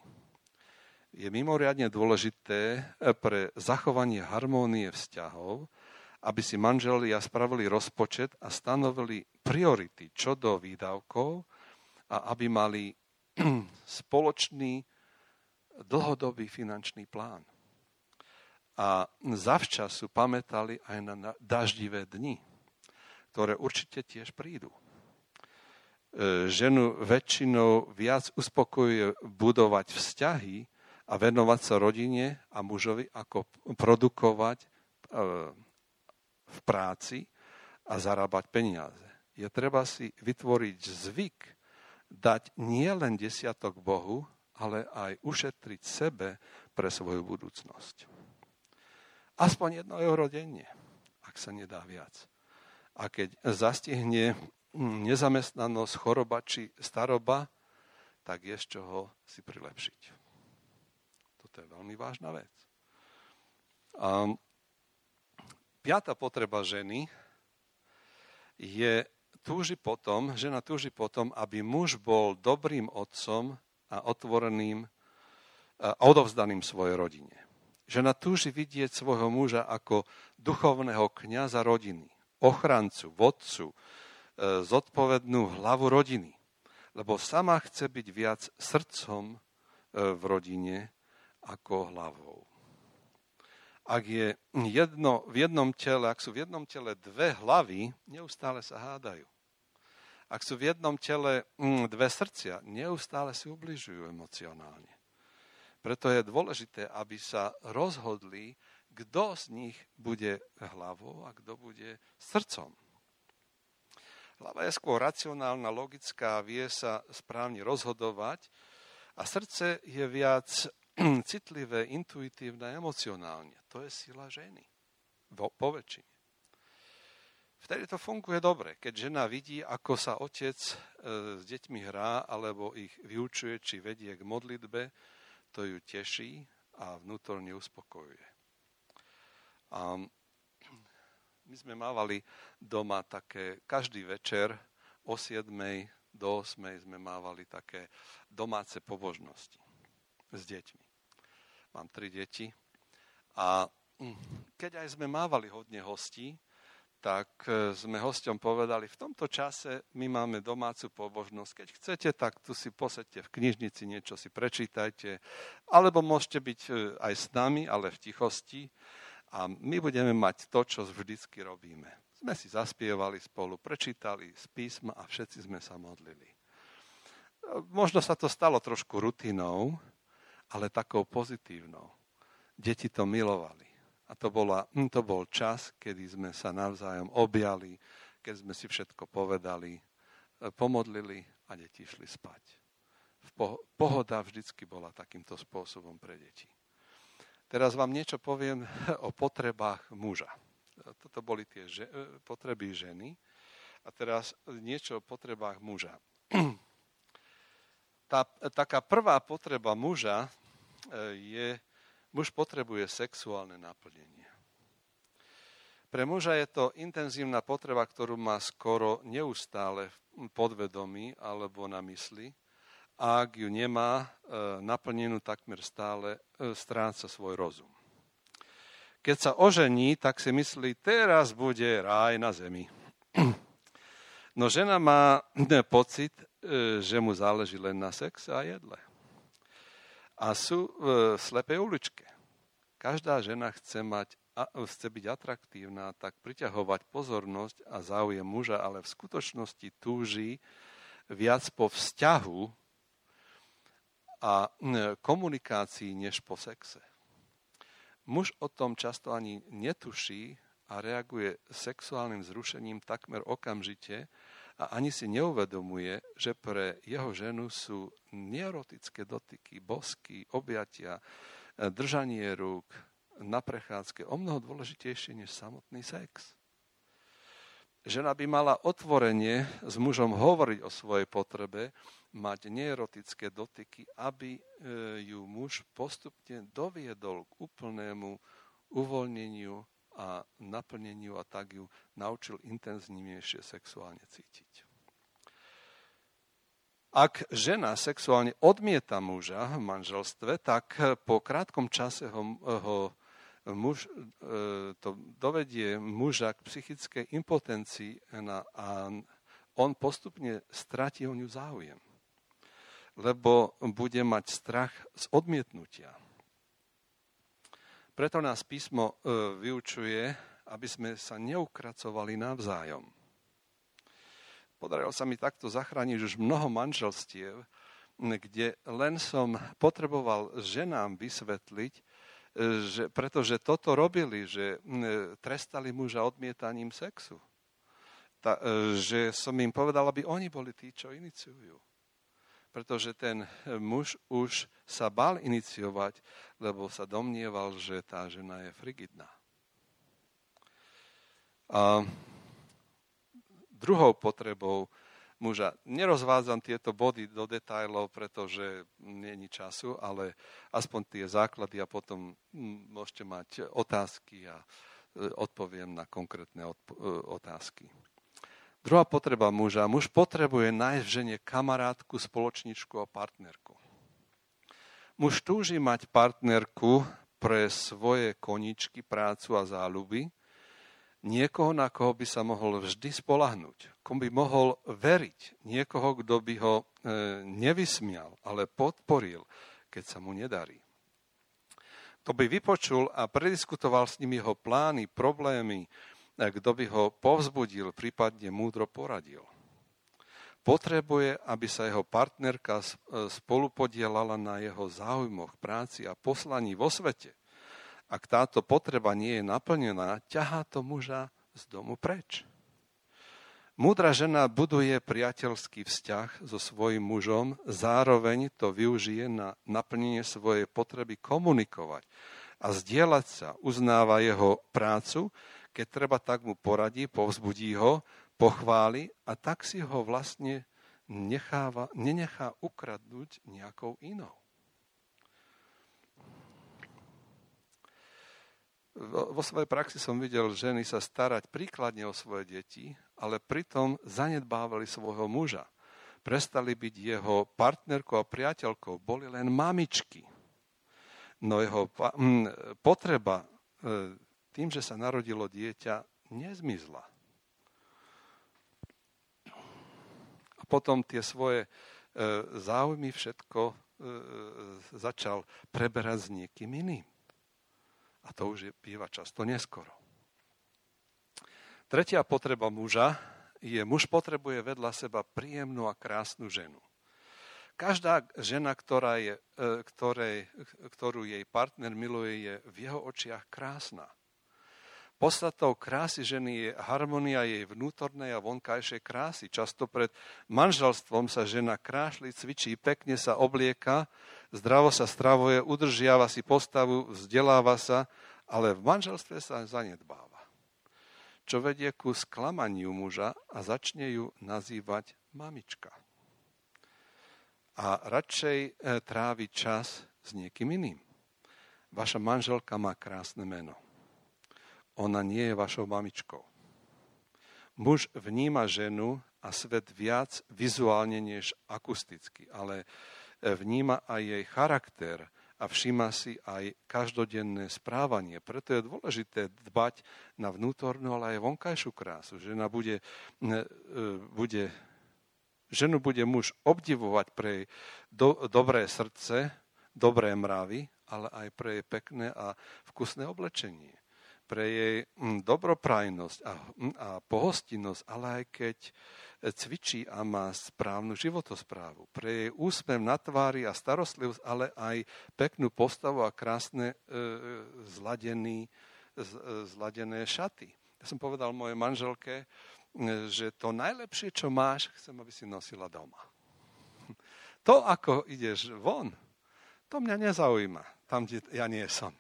Je mimoriadne dôležité e, pre zachovanie harmónie vzťahov, aby si manželia spravili rozpočet a stanovili priority čo do výdavkov a aby mali spoločný dlhodobý finančný plán a zavčasu pamätali aj na daždivé dni, ktoré určite tiež prídu. E, ženu väčšinou viac uspokojuje budovať vzťahy a venovať sa rodine a mužovi, ako produkovať e, v práci a zarábať peniaze. Je treba si vytvoriť zvyk, dať nie len desiatok Bohu, ale aj ušetriť sebe pre svoju budúcnosť. Aspoň jedno euro denne, ak sa nedá viac. A keď zastihne nezamestnanosť, choroba či staroba, tak je z čoho si prilepšiť. Toto je veľmi vážna vec. A piata potreba ženy je túži potom, žena túži potom, aby muž bol dobrým otcom a otvoreným odovzdaným svojej rodine. Žena túži vidieť svojho muža ako duchovného kniaza rodiny, ochrancu, vodcu, e, zodpovednú hlavu rodiny. Lebo sama chce byť viac srdcom e, v rodine ako hlavou. Ak je jedno, v jednom tele, ak sú v jednom tele dve hlavy, neustále sa hádajú. Ak sú v jednom tele mm, dve srdcia, neustále si ubližujú emocionálne. Preto je dôležité, aby sa rozhodli, kto z nich bude hlavou a kto bude srdcom. Hlava je skôr racionálna, logická, vie sa správne rozhodovať a srdce je viac citlivé, intuitívne, emocionálne. To je sila ženy. Po, po väčšine. Vtedy to funguje dobre, keď žena vidí, ako sa otec e, s deťmi hrá, alebo ich vyučuje, či vedie k modlitbe, to ju teší a vnútorne uspokojuje. A my sme mávali doma také, každý večer o 7. do 8. sme mávali také domáce pobožnosti s deťmi. Mám tri deti a keď aj sme mávali hodne hostí, tak e, sme hosťom povedali, v tomto čase my máme domácu pobožnosť. Keď chcete, tak tu si posedte v knižnici, niečo si prečítajte, alebo môžete byť e, aj s nami, ale v tichosti a my budeme mať to, čo vždycky robíme. Sme si zaspievali spolu, prečítali z písma a všetci sme sa modlili. E, možno sa to stalo trošku rutinou, ale takou pozitívnou. Deti to milovali. A to, bola, hm, to bol čas, kedy sme sa navzájom objali, keď sme si všetko povedali, e, pomodlili a deti išli spať. Pohoda vždycky bola takýmto spôsobom pre deti. Teraz vám niečo poviem o potrebách muža. Toto boli tie že, e, potreby ženy. A teraz niečo o potrebách muža. Tá, taká prvá potreba muža e, je Muž potrebuje sexuálne naplnenie. Pre muža je to intenzívna potreba, ktorú má skoro neustále v podvedomí alebo na mysli. Ak ju nemá e, naplnenú takmer stále, e, stráca svoj rozum. Keď sa ožení, tak si myslí, teraz bude ráj na zemi. No žena má pocit, e, že mu záleží len na sexe a jedle a sú v slepej uličke. Každá žena chce, mať, chce byť atraktívna, tak priťahovať pozornosť a záujem muža, ale v skutočnosti túži viac po vzťahu a komunikácii než po sexe. Muž o tom často ani netuší a reaguje sexuálnym zrušením takmer okamžite, a ani si neuvedomuje, že pre jeho ženu sú neerotické dotyky, bosky, objatia, e, držanie rúk na prechádzke o mnoho dôležitejšie než samotný sex. Žena by mala otvorenie s mužom hovoriť o svojej potrebe, mať neerotické dotyky, aby e, ju muž postupne doviedol k úplnému uvoľneniu a naplneniu a tak ju naučil intenzívnejšie sexuálne cítiť. Ak žena sexuálne odmieta muža v manželstve, tak po krátkom čase ho, ho muž, e, to dovedie muža k psychickej impotencii a on postupne stratí o ňu záujem. Lebo bude mať strach z odmietnutia. Preto nás písmo e, vyučuje, aby sme sa neukracovali navzájom. Podarilo sa mi takto zachrániť už mnoho manželstiev, kde len som potreboval ženám vysvetliť, e, že, pretože toto robili, že trestali muža odmietaním sexu. Ta, e, že som im povedal, aby oni boli tí, čo iniciujú pretože ten muž už sa bal iniciovať, lebo sa domnieval, že tá žena je frigidná. A druhou potrebou muža. Nerozvádzam tieto body do detajlov, pretože není času, ale aspoň tie základy a potom mm, môžete mať otázky a e, odpoviem na konkrétne e, otázky. Druhá potreba muža. Muž potrebuje nájsť v žene kamarátku, spoločničku a partnerku. Muž túži mať partnerku pre svoje koničky, prácu a záľuby, niekoho, na koho by sa mohol vždy spolahnuť, komu by mohol veriť, niekoho, kto by ho e, nevysmial, ale podporil, keď sa mu nedarí. To by vypočul a prediskutoval s ním jeho plány, problémy, kto by ho povzbudil, prípadne múdro poradil. Potrebuje, aby sa jeho partnerka e, spolupodielala na jeho záujmoch, práci a poslaní vo svete – ak táto potreba nie je naplnená, ťahá to muža z domu preč. Múdra žena buduje priateľský vzťah so svojim mužom, zároveň to využije na naplnenie svojej potreby komunikovať a zdieľať sa, uznáva jeho prácu, keď treba tak mu poradí, povzbudí ho, pochváli a tak si ho vlastne necháva, nenechá ukradnúť nejakou inou. vo svojej praxi som videl ženy sa starať príkladne o svoje deti, ale pritom zanedbávali svojho muža. Prestali byť jeho partnerkou a priateľkou, boli len mamičky. No jeho potreba e, tým, že sa narodilo dieťa, nezmizla. A potom tie svoje e, záujmy všetko e, začal preberať s niekým iným. A to už je, býva často neskoro. Tretia potreba muža je, muž potrebuje vedľa seba príjemnú a krásnu ženu. Každá žena, ktorá je, e, ktorej, ktorú jej partner miluje, je v jeho očiach krásna. Podstatou krásy ženy je harmonia jej vnútornej a vonkajšej krásy. Často pred manželstvom sa žena krášli, cvičí, pekne sa oblieka, zdravo sa stravuje, udržiava si postavu, vzdeláva sa, ale v manželstve sa zanedbáva. Čo vedie ku sklamaniu muža a začne ju nazývať mamička. A radšej e, trávi čas s niekým iným. Vaša manželka má krásne meno ona nie je vašou mamičkou. Muž vníma ženu a svet viac vizuálne než akusticky, ale vníma aj jej charakter a všíma si aj každodenné správanie. Preto je dôležité dbať na vnútornú, ale aj vonkajšiu krásu. Žena bude, e, bude, ženu bude muž obdivovať pre jej do, dobré srdce, dobré mravy, ale aj pre jej pekné a vkusné oblečenie pre jej mm, dobroprajnosť a, mm, a pohostinnosť, ale aj keď cvičí a má správnu životosprávu. Pre jej úsmev na tvári a starostlivosť, ale aj peknú postavu a krásne e, zladený, z, e, zladené šaty. Ja som povedal mojej manželke, e, že to najlepšie, čo máš, chcem, aby si nosila doma. To, ako ideš von, to mňa nezaujíma, tam, kde ja nie som.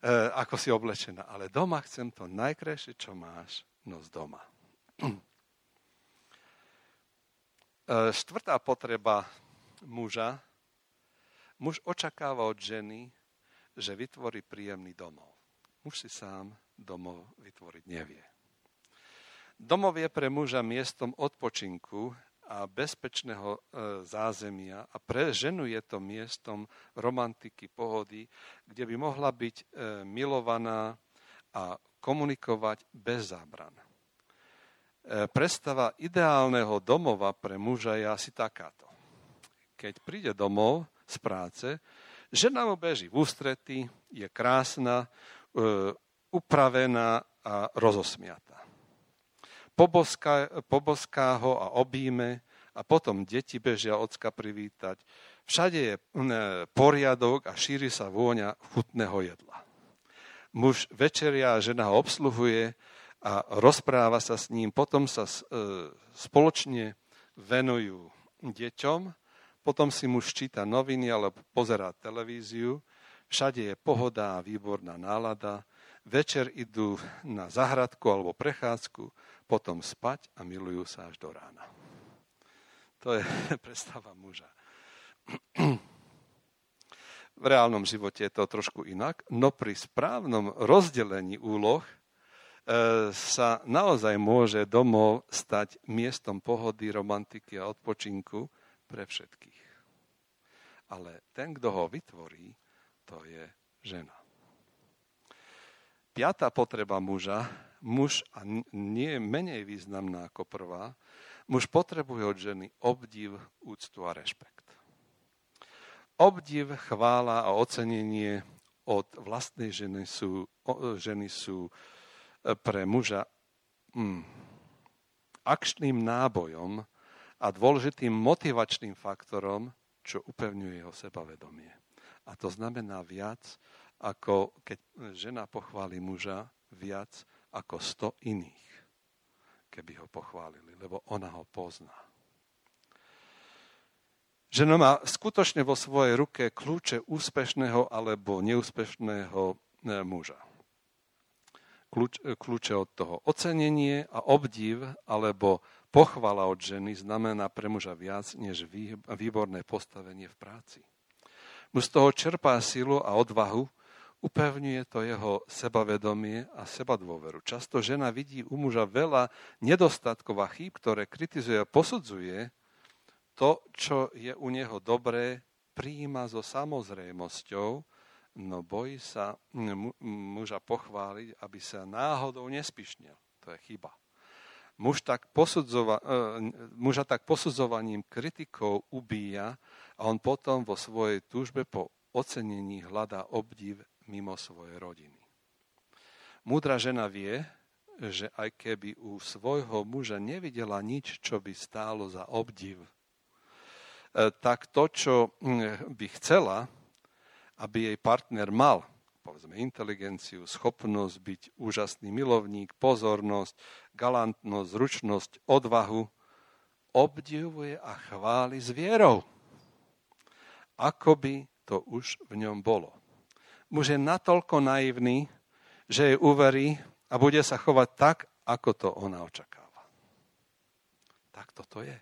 E, ako si oblečená. Ale doma chcem to najkrajšie, čo máš, no z doma. E, štvrtá potreba muža. Muž očakáva od ženy, že vytvorí príjemný domov. Muž si sám domov vytvoriť nevie. Domov je pre muža miestom odpočinku a bezpečného e, zázemia a pre ženu je to miestom romantiky, pohody, kde by mohla byť e, milovaná a komunikovať bez zábran. E, predstava ideálneho domova pre muža je asi takáto. Keď príde domov z práce, žena mu beží v ústrety, je krásna, upravená a rozosmiata poboská, poboská ho a obíme a potom deti bežia ocka privítať. Všade je poriadok a šíri sa vôňa chutného jedla. Muž večeria a žena ho obsluhuje a rozpráva sa s ním. Potom sa e, spoločne venujú deťom, potom si muž číta noviny alebo pozerá televíziu. Všade je pohoda a výborná nálada. Večer idú na zahradku alebo prechádzku potom spať a milujú sa až do rána. To je predstava muža. V reálnom živote je to trošku inak, no pri správnom rozdelení úloh e, sa naozaj môže domov stať miestom pohody, romantiky a odpočinku pre všetkých. Ale ten, kto ho vytvorí, to je žena. Piatá potreba muža, muž a nie je menej významná ako prvá, muž potrebuje od ženy obdiv, úctu a rešpekt. Obdiv, chvála a ocenenie od vlastnej ženy sú, ženy sú e, pre muža mm, akčným nábojom a dôležitým motivačným faktorom, čo upevňuje jeho sebavedomie. A to znamená viac, ako keď žena pochváli muža, viac ako sto iných, keby ho pochválili, lebo ona ho pozná. Žena má skutočne vo svojej ruke kľúče úspešného alebo neúspešného e, muža. Kľúč, e, kľúče od toho ocenenie a obdiv alebo pochvala od ženy znamená pre muža viac než výborné postavenie v práci. Mu z toho čerpá silu a odvahu, upevňuje to jeho sebavedomie a sebadôveru. Často žena vidí u muža veľa nedostatkov a chýb, ktoré kritizuje a posudzuje, to, čo je u neho dobré, prijíma so samozrejmosťou, no bojí sa muža pochváliť, aby sa náhodou nespišnil. To je chyba. Muž tak posudzova, e, muža tak posudzovaním kritikov ubíja a on potom vo svojej túžbe po ocenení hľadá obdiv mimo svojej rodiny. Múdra žena vie, že aj keby u svojho muža nevidela nič, čo by stálo za obdiv, E, tak to, čo mm, by chcela, aby jej partner mal, povedzme, inteligenciu, schopnosť byť úžasný milovník, pozornosť, galantnosť, zručnosť, odvahu, obdivuje a chváli s vierou. Ako by to už v ňom bolo. Muž je natoľko naivný, že jej uverí a bude sa chovať tak, ako to ona očakáva. Tak toto je.